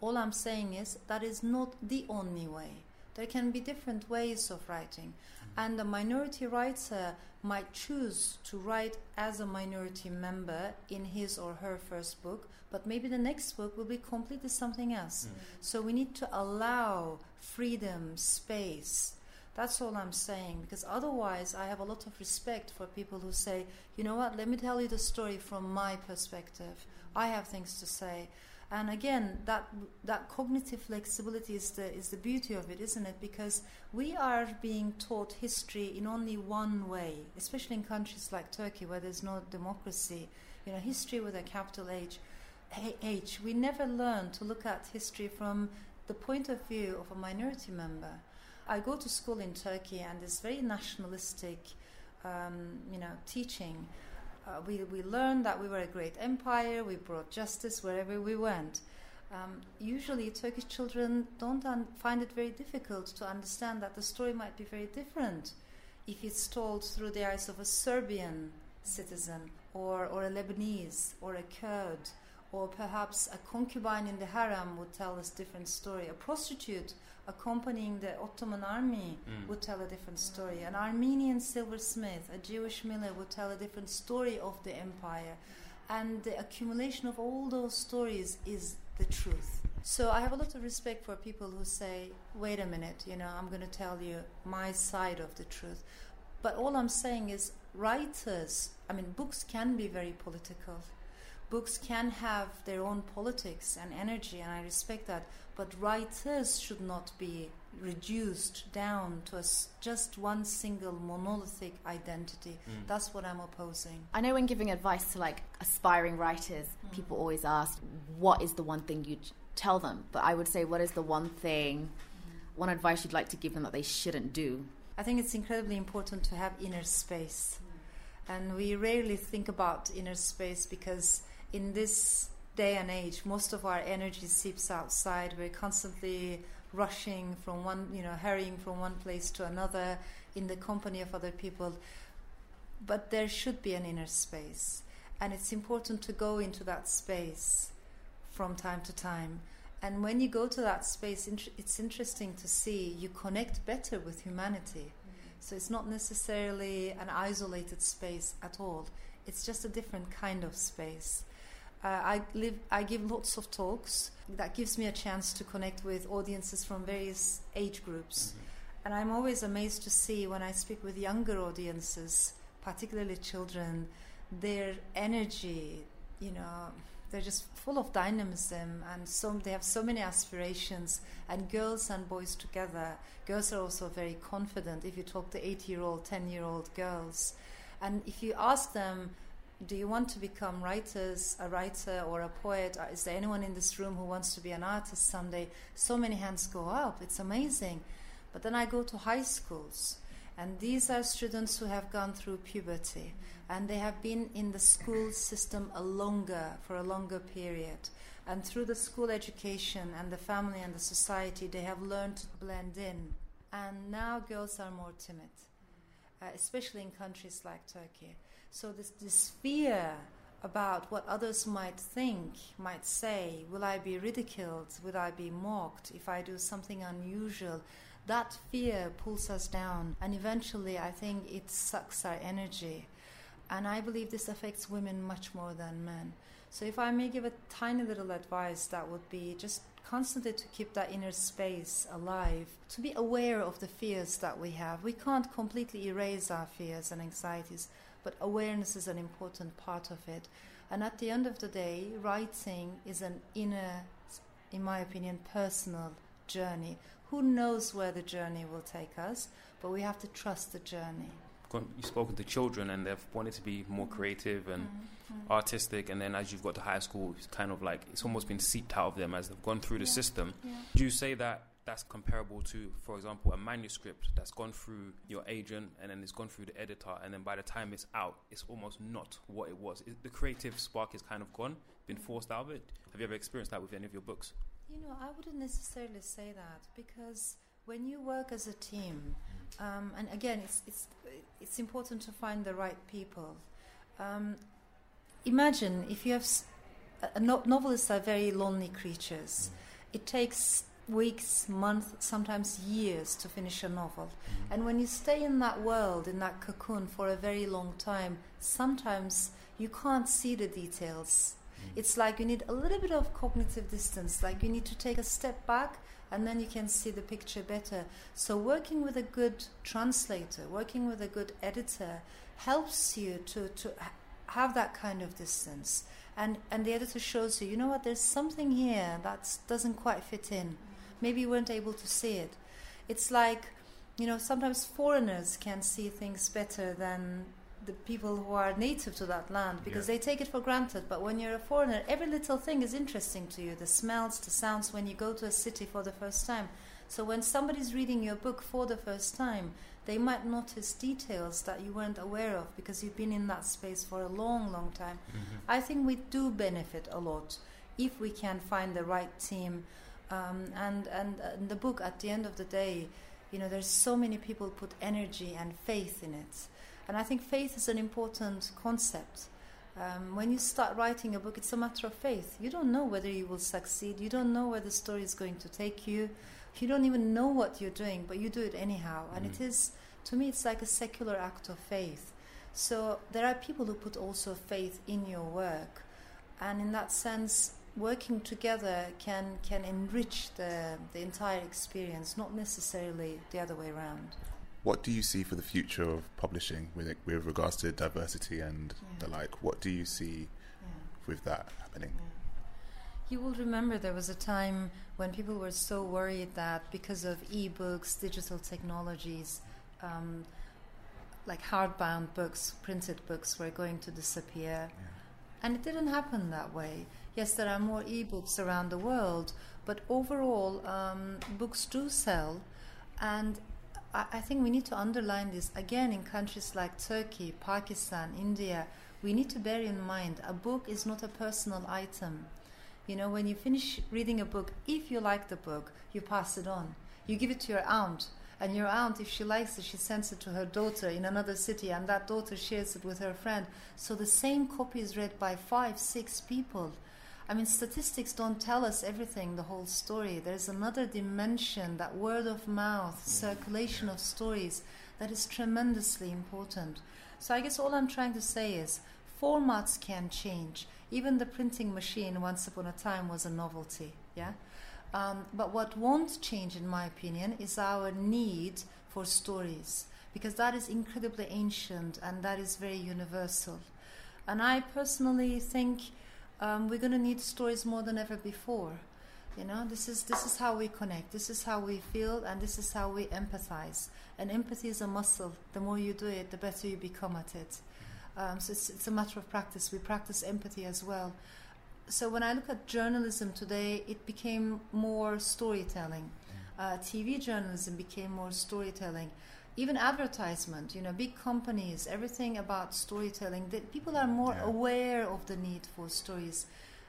All I'm saying is that is not the only way. There can be different ways of writing, and a minority writer might choose to write as a minority member in his or her first book, but maybe the next book will be completely something else. Mm. So we need to allow freedom, space, that's all I'm saying. Because otherwise, I have a lot of respect for people who say, you know what, let me tell you the story from my perspective. I have things to say. And again, that that cognitive flexibility is the is the beauty of it, isn't it? Because we are being taught history in only one way, especially in countries like Turkey where there's no democracy. You know, history with a capital H. H. We never learn to look at history from the point of view of a minority member. I go to school in Turkey, and this very nationalistic um, you know, teaching. Uh, we, we learned that we were a great empire, we brought justice wherever we went. Um, usually, Turkish children don't find it very difficult to understand that the story might be very different if it's told through the eyes of a Serbian citizen or, or a Lebanese or a Kurd or perhaps a concubine in the harem would tell us different story. A prostitute accompanying the Ottoman army Mm. would tell a different story. An Armenian silversmith, a Jewish miller would tell a different story of the empire. And the accumulation of all those stories is the truth. So I have a lot of respect for people who say, wait a minute, you know, I'm going to tell you my side of the truth. But all I'm saying is, writers, I mean, books can be very political. Books can have their own politics and energy, and I respect that. But writers should not be reduced down to a s just one single monolithic identity. Mm. That's what I'm opposing. I know when giving advice to like aspiring writers, mm. people always ask, what is the one thing you'd tell them? But I would say, what is the one thing, mm-hmm. one advice you'd like to give them that they shouldn't do? I think it's incredibly important to have inner space. Mm. And we rarely think about inner space because in this day and age, most of our energy seeps outside. We're constantly rushing from one, you know, hurrying from one place to another in the company of other people. But there should be an inner space. And it's important to go into that space from time to time. And when you go to that space, it's interesting to see you connect better with humanity. Mm-hmm. So it's not necessarily an isolated space at all. It's just a different kind of space. Uh, I live. I give lots of talks. That gives me a chance to connect with audiences from various age groups, and I'm always amazed to see when I speak with younger audiences, particularly children, their energy. You know, they're just full of dynamism, and so they have so many aspirations. And girls and boys together, girls are also very confident. If you talk to eight-year-old, ten-year-old girls, and if you ask them do you want to become writers, a writer or a poet? Is there anyone in this room who wants to be an artist someday? So many hands go up. It's amazing. But then I go to high schools, and these are students who have gone through puberty, and they have been in the school system a longer for a longer period. And through the school education and the family and the society, they have learned to blend in. And now girls are more timid, uh, especially in countries like Turkey. So this, this fear about what others might think, might say, will I be ridiculed, will I be mocked if I do something unusual, that fear pulls us down and eventually I think it sucks our energy. And I believe this affects women much more than men. So if I may give a tiny little advice, that would be just constantly to keep that inner space alive, to be aware of the fears that we have. We can't completely erase our fears and anxieties, but awareness is an important part of it. And at the end of the day, writing is an inner, in my opinion, personal journey. Who knows where the journey will take us, but we have to trust the journey. You've spoken to children and they've wanted to be more creative and Mhm. artistic, and then as you've got to high school, it's kind of like it's almost been seeped out of them as they've gone through the Yeah, system. yeah. Do you say that that's comparable to, for example, a manuscript that's gone through your agent and then it's gone through the editor, and then by the time it's out, it's almost not what it was? Is the creative spark is kind of gone, been forced out of it. Have you ever experienced that with any of your books? You know, I wouldn't necessarily say that because when you work as a team, um, and again, it's it's it's important to find the right people. Um, imagine if you have no- novelists are very lonely creatures. It takes weeks, months, sometimes years to finish a novel. Mm-hmm. And when you stay in that world, in that cocoon for a very long time, sometimes you can't see the details. Mm-hmm. It's like you need a little bit of cognitive distance, like you need to take a step back and then you can see the picture better. So, working with a good translator, working with a good editor helps you to, to have that kind of distance. And, and the editor shows you, you know what, there's something here that doesn't quite fit in. Maybe you weren't able to see it. It's like, you know, sometimes foreigners can see things better than the people who are native to that land because Yeah. they take it for granted. But when you're a foreigner, every little thing is interesting to you the smells, the sounds when you go to a city for the first time. So when somebody's reading your book for the first time, they might notice details that you weren't aware of because you've been in that space for a long, long time. Mm-hmm. I think we do benefit a lot if we can find the right team. Um, and, and the book, at the end of the day, you know, there's so many people put energy and faith in it. And I think faith is an important concept. Um, when you start writing a book, it's a matter of faith. You don't know whether you will succeed. You don't know where the story is going to take you. You don't even know what you're doing, but you do it anyhow. And it is, to me, it's like a secular act of faith. So there are people who put also faith in your work. And in that sense, working together can, can enrich the, the entire experience, not necessarily the other way around. What do you see for the future of publishing with with regards to diversity and the like? What do you see with that happening? You will remember there was a time when people were so worried that because of e-books, digital technologies, um, like hardbound books, printed books were going to disappear. And it didn't happen that way. Yes, there are more e-books around the world, but overall, um, books do sell. And I, I think we need to underline this again in countries like Turkey, Pakistan, India. We need to bear in mind a book is not a personal item. You know, when you finish reading a book, if you like the book, you pass it on. You give it to your aunt, and your aunt, if she likes it, she sends it to her daughter in another city, and that daughter shares it with her friend. So the same copy is read by five, six people. I mean, statistics don't tell us everything, the whole story. There's another dimension, that word of mouth, circulation of stories, that is tremendously important. So I guess all I'm trying to say is formats can change. Even the printing machine, once upon a time, was a novelty. Yeah. Um, but what won't change, in my opinion, is our need for stories, because that is incredibly ancient and that is very universal. And I personally think um, we're going to need stories more than ever before. You know, this is this is how we connect. This is how we feel, and this is how we empathize. And empathy is a muscle. The more you do it, the better you become at it. Um, so it's, it's a matter of practice. We practice empathy as well. So when I look at journalism today, it became more storytelling. Uh, TV journalism became more storytelling. Even advertisement, you know, big companies, everything about storytelling. That people are more aware of the need for stories.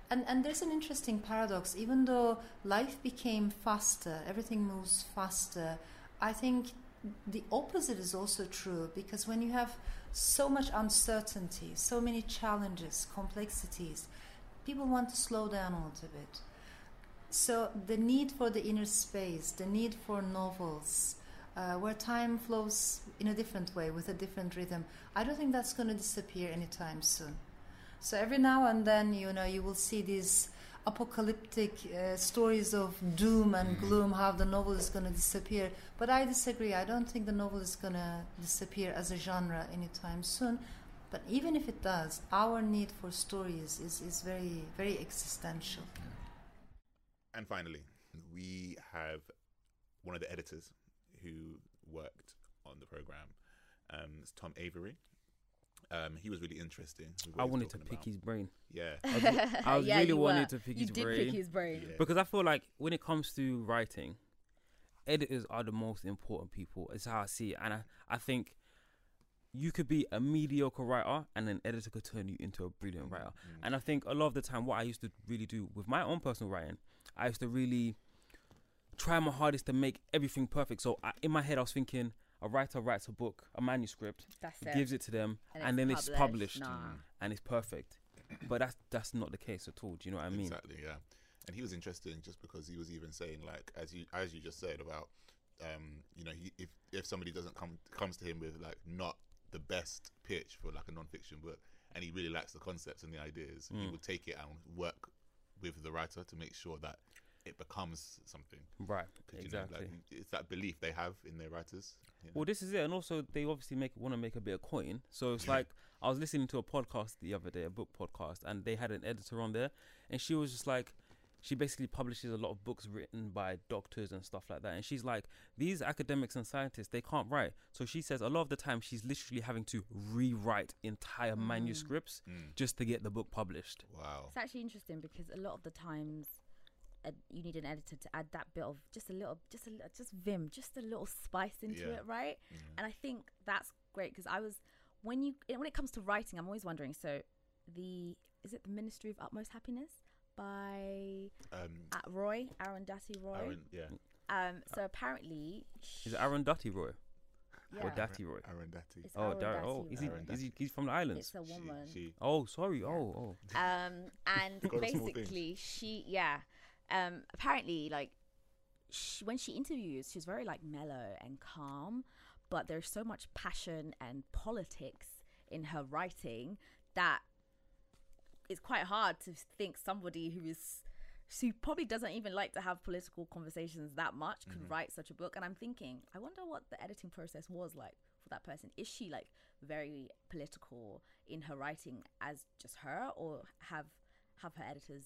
And, and there's an interesting paradox. Even though life became faster, everything moves faster, I think the opposite is also true because when you have so much uncertainty, so many challenges, complexities, people want to slow down a little bit. So the need for the inner space, the need for novels, uh, where time flows in a different way with a different rhythm, I don't think that's going to disappear anytime soon. So every now and then, you know, you will see these apocalyptic uh, stories of doom and gloom, how the novel is going to disappear. But I disagree. I don't think the novel is going to disappear as a genre anytime soon. But even if it does, our need for stories is, is very, very existential. And finally, we have one of the editors who worked on the program. Um, it's Tom Avery. Um, he was really interesting. I wanted to talking pick about. his brain. Yeah, I, was, I Yeah, really you wanted were. to pick You his did brain. pick his brain. Yeah. because I feel like when it comes to writing, editors are the most important people. It's how I see it, and I, I think you could be a mediocre writer, and an editor could turn you into a brilliant writer. And I think a lot of the time, what I used to really do with my own personal writing, I used to really try my hardest to make everything perfect. So I, in my head, I was thinking. A writer writes a book, a manuscript, That's it. gives it to them, And and, it's then it's published. published, Nah. and it's perfect. But that's that's not the case at all. Do you know what I mean? Exactly, yeah. And he was interesting just because he was even saying like as you as you just said about um, you know, he, if if somebody doesn't come comes to him with like not the best pitch for like a non-fiction book and he really likes the concepts and the ideas, he Mm. will take it and work with the writer to make sure that it becomes something. Right, 'Cause, you know, exactly. like, it's that belief they have in their writers. you know. Well, this is it, and also they obviously make want to make a bit of coin. So it's like I was listening to a podcast the other day, a book podcast, and they had an editor on there, and she was just like, she basically publishes a lot of books written by doctors and stuff like that, and she's like, these academics and scientists they can't write, so she says a lot of the time she's literally having to rewrite entire Mm. manuscripts Mm. just to get the book published. Wow. It's actually interesting because a lot of the times a, you need an editor to add that bit of just a little, just a little, just vim, just a little spice into Yeah. it, right? And I think that's great because I was when you when it comes to writing, I'm always wondering. So the is it the Ministry of Utmost Happiness by Um, uh, Roy Arundhati Roy? Aaron, yeah. Um. So apparently, Is it Aaron Dutty Roy? Or Yeah. Dati Roy? Arundhati. It's Oh, Darren. Oh, Arundhati is he, Roy. is he? He's from the islands. It's a woman. She, Oh, sorry. Oh, oh. um, and Got small things. basically she yeah um, apparently like she, when she interviews she's very like mellow and calm but there's so much passion and politics in her writing that it's quite hard to think somebody who is who probably doesn't even like to have political conversations that much could Mhm. write such a book. And i'm thinking i wonder what the editing process was like for that person. Is she like very political in her writing as just her or have have her editors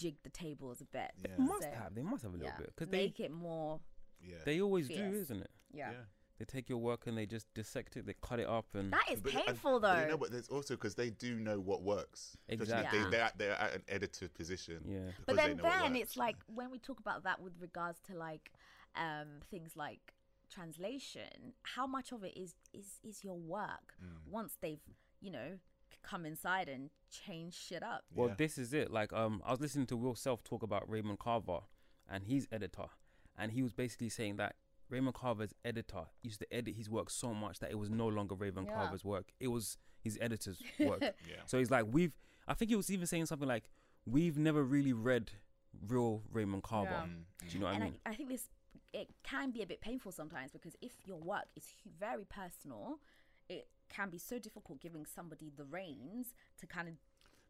jig the tables a bit They must have. They must have a little yeah, bit because they make it more Yeah. they always do, isn't it? Yeah. Yeah. They take your work and they just dissect it. They cut it up and That is But- and- painful but though you know, but there's also because they do know what works. Exactly. They, Yeah. they're, at, they're at an editor position. Yeah. but because then then it's like when we talk about that with regards to like um things like translation how much of it is is is your work Mm. once they've you know come inside and change shit up Well, this is it. Like, um, I was listening to Will Self talk about Raymond Carver and his editor, and he was basically saying that Raymond Carver's editor used to edit his work so much that it was no longer Raymond Yeah. Carver's work; it was his editor's work. Yeah. So he's like, we've. I think he was even saying something like, "We've never really read real Raymond Carver." Yeah. Mm, Do you know what and I mean? I, I think this it can be a bit painful sometimes because if your work is very personal it can be so difficult giving somebody the reins to kind of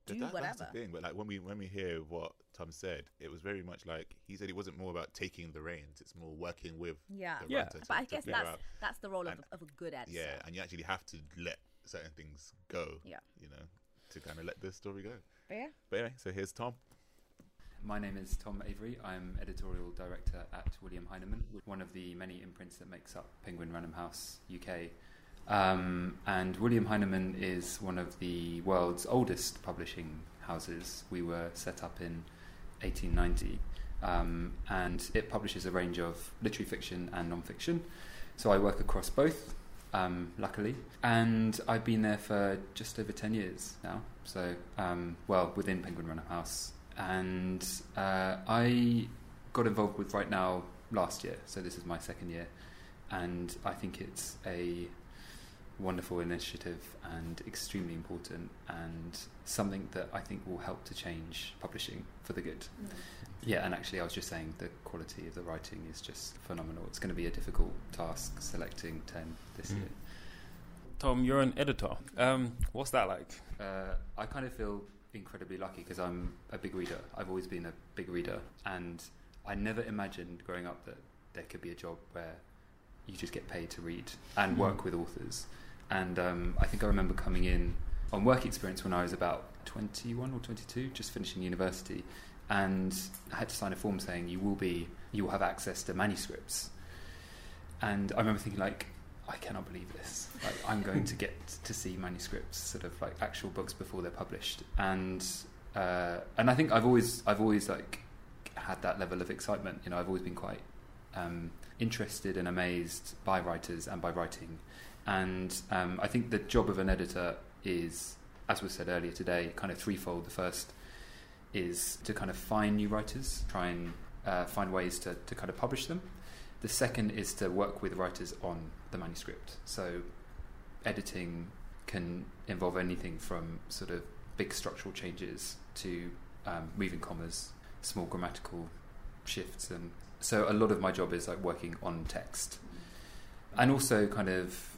do that- whatever That's the thing. But like when we when we hear what Tom said, it was very much like he said it wasn't more about taking the reins. It's more working with yeah the Yeah. To, but i to guess that's out. that's the role of, And- a, of a good editor Yeah, and you actually have to let certain things go. Yeah. You know, to kind of let the story go. But yeah But anyway, so here's Tom. My name is Tom Avery. I'm editorial director at William Heinemann, one of the many imprints that makes up Penguin Random House UK. Um, and William Heinemann is one of the world's oldest publishing houses. We were set up in 1890, um, and it publishes a range of literary fiction and non-fiction. So I work across both, um, luckily, and I've been there for just over 10 years now. So, um, well, within Penguin Random House, and uh, I got involved with WriteNow last year, so this is my second year, and I think it's a wonderful initiative and extremely important and something that I think will help to change publishing for the good. Yeah, and actually, I was just saying the quality of the writing is just phenomenal. It's going to be a difficult task selecting 10 this Mm. year. Tom, you're an editor. Um, what's that like? Uh, I kind of feel incredibly lucky because I'm a big reader. I've always been a big reader, and I never imagined growing up that there could be a job where you just get paid to read and Mm. work with authors. And um, I think I remember coming in on work experience when I was about 21 or 22, just finishing university, and I had to sign a form saying you will be, you will have access to manuscripts. And I remember thinking like, I cannot believe this. Like, I'm going to get to see manuscripts, sort of like actual books before they're published. And uh, and I think I've always I've always like had that level of excitement. You know, I've always been quite um, interested and amazed by writers and by writing. And um, I think the job of an editor is, as was said earlier today, kind of threefold. The first is to kind of find new writers, try and uh, find ways to, to kind of publish them. The second is to work with writers on the manuscript. So editing can involve anything from sort of big structural changes to um, moving commas, small grammatical shifts, and so a lot of my job is like working on text, and also kind of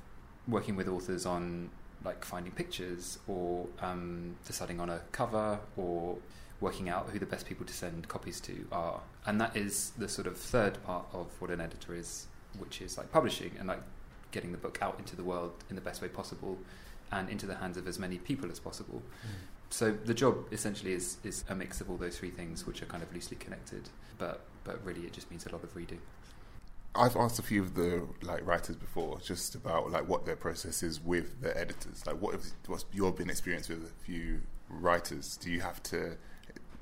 working with authors on like finding pictures or um, deciding on a cover or working out who the best people to send copies to are. And that is the sort of third part of what an editor is, which is like publishing and like getting the book out into the world in the best way possible and into the hands of as many people as possible. So the job essentially is is a mix of all those three things, which are kind of loosely connected, but but really it just means a lot of reading. I've asked a few of the like writers before just about like what their process is with the editors. Like, what have, what's your been experience with a few writers? Do you have to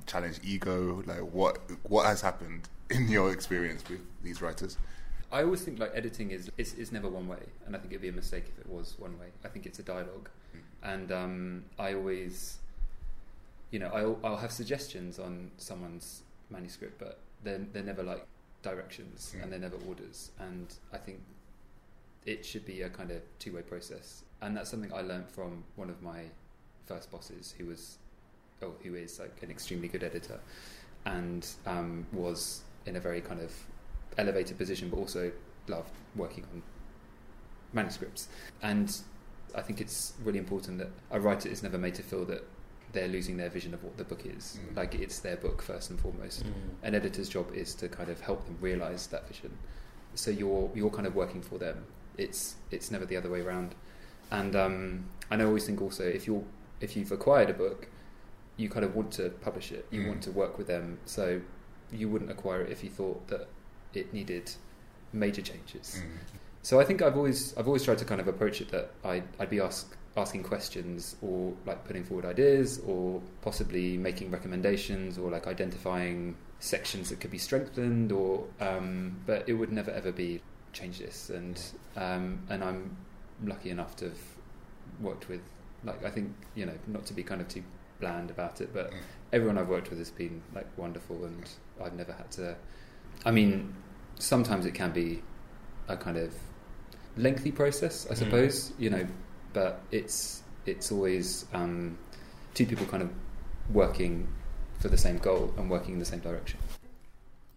challenge ego? Like what what has happened in your experience with these writers? I always think like editing is it's, it's never one way, and I think it'd be a mistake if it was one way. I think it's a dialogue, and um, I always, you know, I'll, I'll have suggestions on someone's manuscript, but they're they're never like directions Mm. and they're never orders, and I think it should be a kind of two way process, and that's something I learned from one of my first bosses, who was, oh, who is like an extremely good editor, and um, was in a very kind of elevated position, but also loved working on manuscripts. And I think it's really important that a writer is never made to feel that they're losing their vision of what the book is. Mm. Like it's their book first and foremost. Mm. An editor's job is to kind of help them realize that vision. So you're you're kind of working for them. It's it's never the other way around. And um, I always think also if you're if you've acquired a book, you kind of want to publish it. You Mm. want to work with them. So you wouldn't acquire it if you thought that it needed major changes. So I think I've always I've always tried to kind of approach it that I'd, I'd be ask, asking questions or like putting forward ideas or possibly making recommendations or like identifying sections that could be strengthened or um, but it would never ever be change this and um, and I'm lucky enough to have worked with like I think you know not to be kind of too bland about it but everyone I've worked with has been like wonderful and I've never had to I mean sometimes it can be a kind of lengthy process, I Mm. suppose. You know, but it's it's always um, two people kind of working for the same goal and working in the same direction.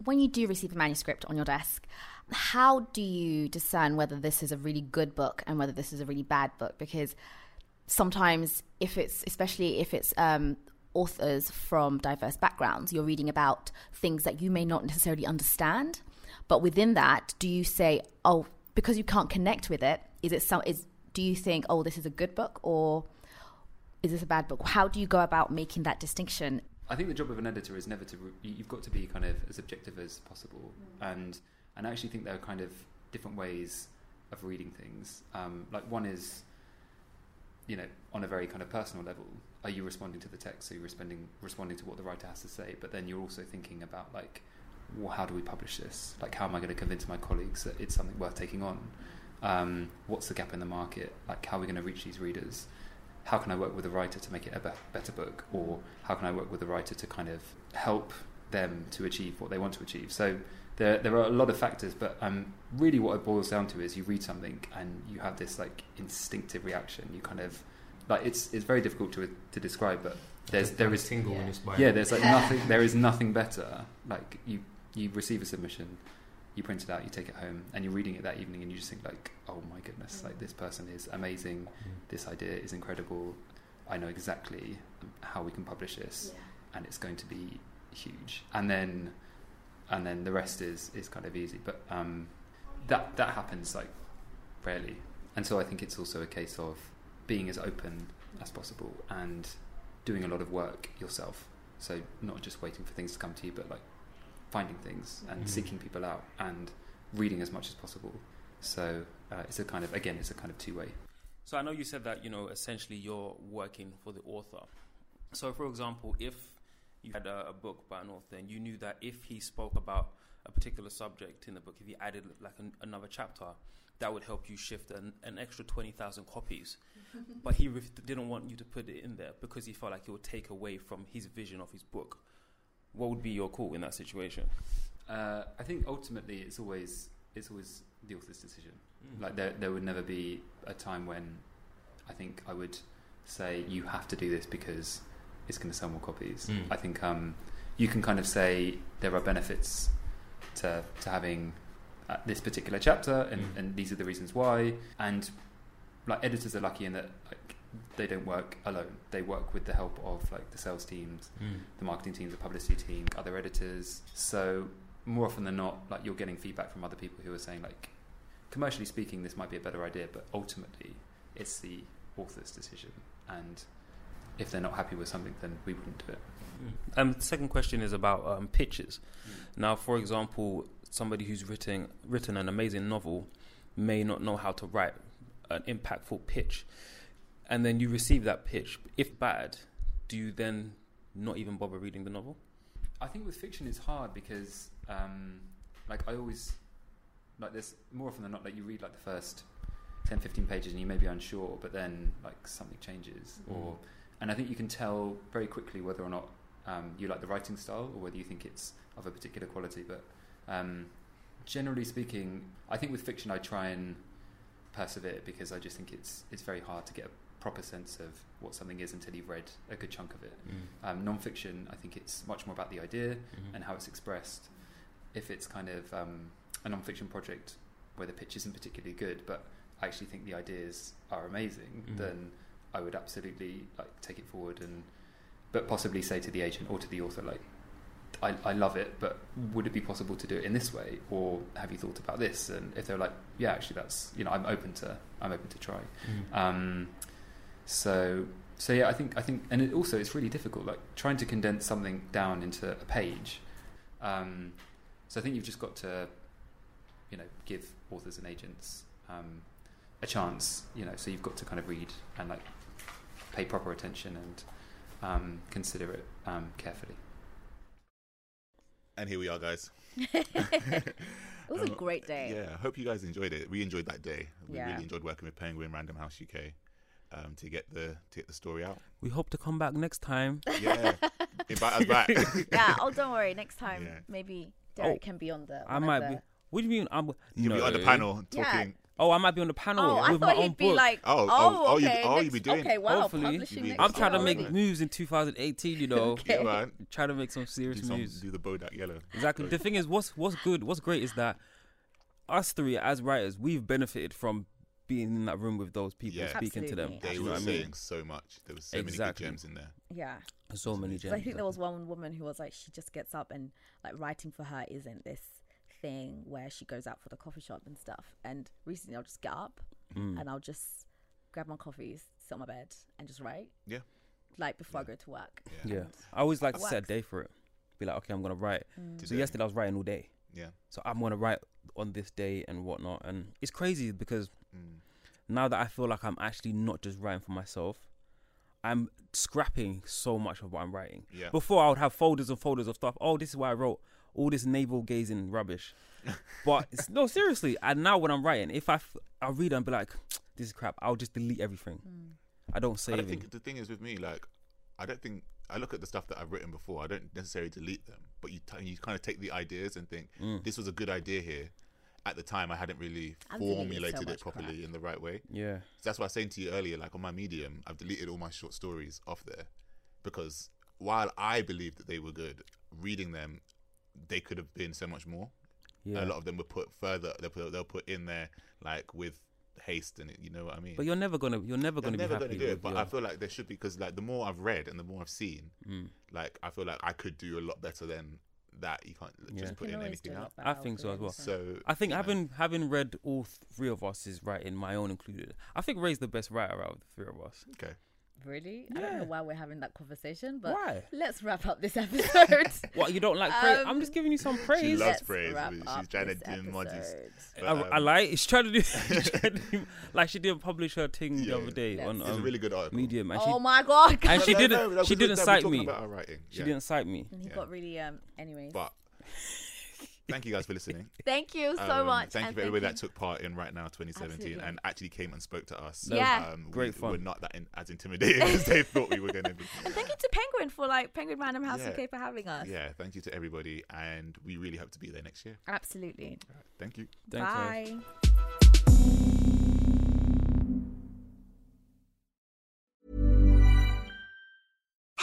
When you do receive a manuscript on your desk, how do you discern whether this is a really good book and whether this is a really bad book? Because sometimes, if it's especially if it's um, authors from diverse backgrounds, you're reading about things that you may not necessarily understand. But within that, do you say, oh, because you can't connect with it, is it some is do you think, oh, this is a good book or is this a bad book? How do you go about making that distinction? I think the job of an editor is never to. Re- you- you've got to be kind of as objective as possible, and and I actually think there are kind of different ways of reading things. Um, like one is, you know, on a very kind of personal level, are you responding to the text? Are you responding responding to what the writer has to say? But then you're also thinking about like, well, how do we publish this? Like, how am I going to convince my colleagues that it's something worth taking on? Um, what's the gap in the market? Like, how are we going to reach these readers? how can I work with a writer to make it a be- better book, or how can I work with a writer to kind of help them to achieve what they want to achieve? So there, there are a lot of factors, but um, really what it boils down to is you read something and you have this like instinctive reaction. You kind of like it's it's very difficult to to describe, but there's there is single when it's by- yeah, there's like nothing. There is nothing better. Like you you receive a submission, you print it out, you take it home, and you're reading it that evening, and you just think like, oh my goodness, like this person is amazing. This idea is incredible. I know exactly how we can publish this, and it's going to be huge. And then, and then the rest is is kind of easy. But um, that that happens like rarely, and so I think it's also a case of being as open as possible and doing a lot of work yourself. So not just waiting for things to come to you, but like finding things and Mhm. seeking people out and reading as much as possible. So uh, it's a kind of again, it's a kind of two way. So I know you said that you know essentially you're working for the author. So for example, if you had a, a book by an author and you knew that if he spoke about a particular subject in the book, if he added like an, another chapter, that would help you shift an, an extra twenty thousand copies. but he ref- didn't want you to put it in there because he felt like it would take away from his vision of his book. What would be your call in that situation? Uh, I think ultimately it's always it's always the author's decision. Mm. Like there there would never be a time when I think I would say you have to do this because it's going to sell more copies. Mm. I think um, you can kind of say there are benefits to to having uh, this particular chapter, and, Mm. and these are the reasons why. And like editors are lucky in that like they don't work alone. They work with the help of like the sales teams, Mm. the marketing teams, the publicity team, other editors. So more often than not, like you're getting feedback from other people who are saying like, commercially speaking, this might be a better idea, but ultimately, it's the author's decision. And if they're not happy with something, then we wouldn't do it. Um, the second question is about um, pitches. Now, for example, somebody who's written written an amazing novel may not know how to write an impactful pitch, and then you receive that pitch. If bad, do you then not even bother reading the novel? I think with fiction it's hard because, um, like, I always like there's more often than not like you read like the first 10, 15 pages and you may be unsure, but then like something changes, Mm. or and I think you can tell very quickly whether or not um, you like the writing style or whether you think it's of a particular quality. But um, generally speaking, I think with fiction I try and persevere because I just think it's it's very hard to get a proper sense of what something is until you've read a good chunk of it. Mm. Um, non-fiction, I think it's much more about the idea Mhm. and how it's expressed. If it's kind of um, a non-fiction project where the pitch isn't particularly good, but I actually think the ideas are amazing, Mhm. then I would absolutely like take it forward and, but possibly say to the agent or to the author like, I, I love it, but would it be possible to do it in this way, or have you thought about this? And if they're like, yeah, actually, that's you know, I'm open to, I'm open to try. Mhm. Um, so, so yeah, I think I think, and it also it's really difficult, like trying to condense something down into a page. Um, so I think you've just got to, you know, give authors and agents um, a chance. You know, so you've got to kind of read and like pay proper attention and um, consider it um, carefully. And here we are, guys. it was a Um, great day. Yeah, I hope you guys enjoyed it. We enjoyed that day. We Yeah. really enjoyed working with Penguin Random House UK um, to get the to get the story out. We hope to come back next time. Yeah, invite us back. yeah. Oh, don't worry. Next time, Yeah. maybe Derek Oh, can be on the. I might the- be. What do you mean? I'm. You'll be on the panel Yeah. talking. Oh, I might be on the panel Oh, I with thought my he'd own be book. like, Oh, oh, oh, oh, you- okay, oh, you'll be doing- Okay, wow, Hopefully, publishing You'll be- next I'm trying to make already. moves in 2018. You know, Yeah, man. trying to make some serious Do, some, moves. do the Bodak Yellow. Exactly. The thing is, what's what's good, what's great is that us three as writers, we've benefited from being in that room with those people, Yeah. speaking to them. Absolutely. They Do were what I mean? saying so much. There was so many Exactly. good gems in there. Yeah. So many gems. I think there was one woman who was like, she just gets up and like writing for her isn't this thing where she goes out for the coffee shop and stuff. And recently, I'll just get up Mm. and I'll just grab my coffee, sit on my bed, and just write. Yeah. Like before I go to work. Yeah. Yeah, I always like to set a day for it. Be like, okay, I'm gonna write. Mm. So yesterday I was writing all day. Yeah. So I'm gonna write on this day and whatnot. And it's crazy because Mm. now that I feel like I'm actually not just writing for myself, I'm scrapping so much of what I'm writing. Yeah. Before I would have folders and folders of stuff. Oh, this is why I wrote all this navel gazing rubbish. but it's, no, seriously. And now when I'm writing, if I f- I read and be like, this is crap, I'll just delete everything. Mm. I don't I save don't think the thing is with me, like, I don't think I look at the stuff that I've written before. I don't necessarily delete them, but you t- you kind of take the ideas and think Mm. this was a good idea here. At the time, I hadn't really I've deleted so formulated it properly crap. in the right way. Yeah. So that's why I was saying to you earlier, like on my Medium, I've deleted all my short stories off there because while I believe that they were good, reading them, they could have been so much more. Yeah. A lot of them were put further. They'll put, they'll put in there like with haste, and it, you know what I mean. But you're never gonna you're never They're gonna never be happy gonna do it, but your- I feel like there should be because like the more I've read and the more I've seen, Mm. like I feel like I could do a lot better than that. You can't Yeah. just You put in anything out. I think so as well. So I think you know, having having read all three of us is writing, my own included. I think Ray's the best writer out of the three of us. okay, Really? I don't know why we're having that conversation, but Why? let's wrap up this episode. What you don't like praise? Um, I'm just giving you some praise. she loves Let's praise. wrap She's up trying to this do modest. episode. But, I, I um, like. She's trying to do, she's trying to do like she didn't publish her thing the other day Let's- on It's a um, really good article. Medium, and Oh my god! and she No, no, didn't no, she didn't cite me. about our writing. She didn't cite me. and he got really um. Anyways, But thank you guys for listening. thank you so Um, much. Thank you for everybody that took part in WriteNow 2017 Absolutely. and actually came and spoke to us. Yeah. Um, Great we, fun. We're not that in, as intimidating as they thought we were going to be. And thank you to Penguin for like Penguin Random House Yeah. UK for having us. Yeah, thank you to everybody, and we really hope to be there next year. Absolutely. Thank you. Thanks, guys.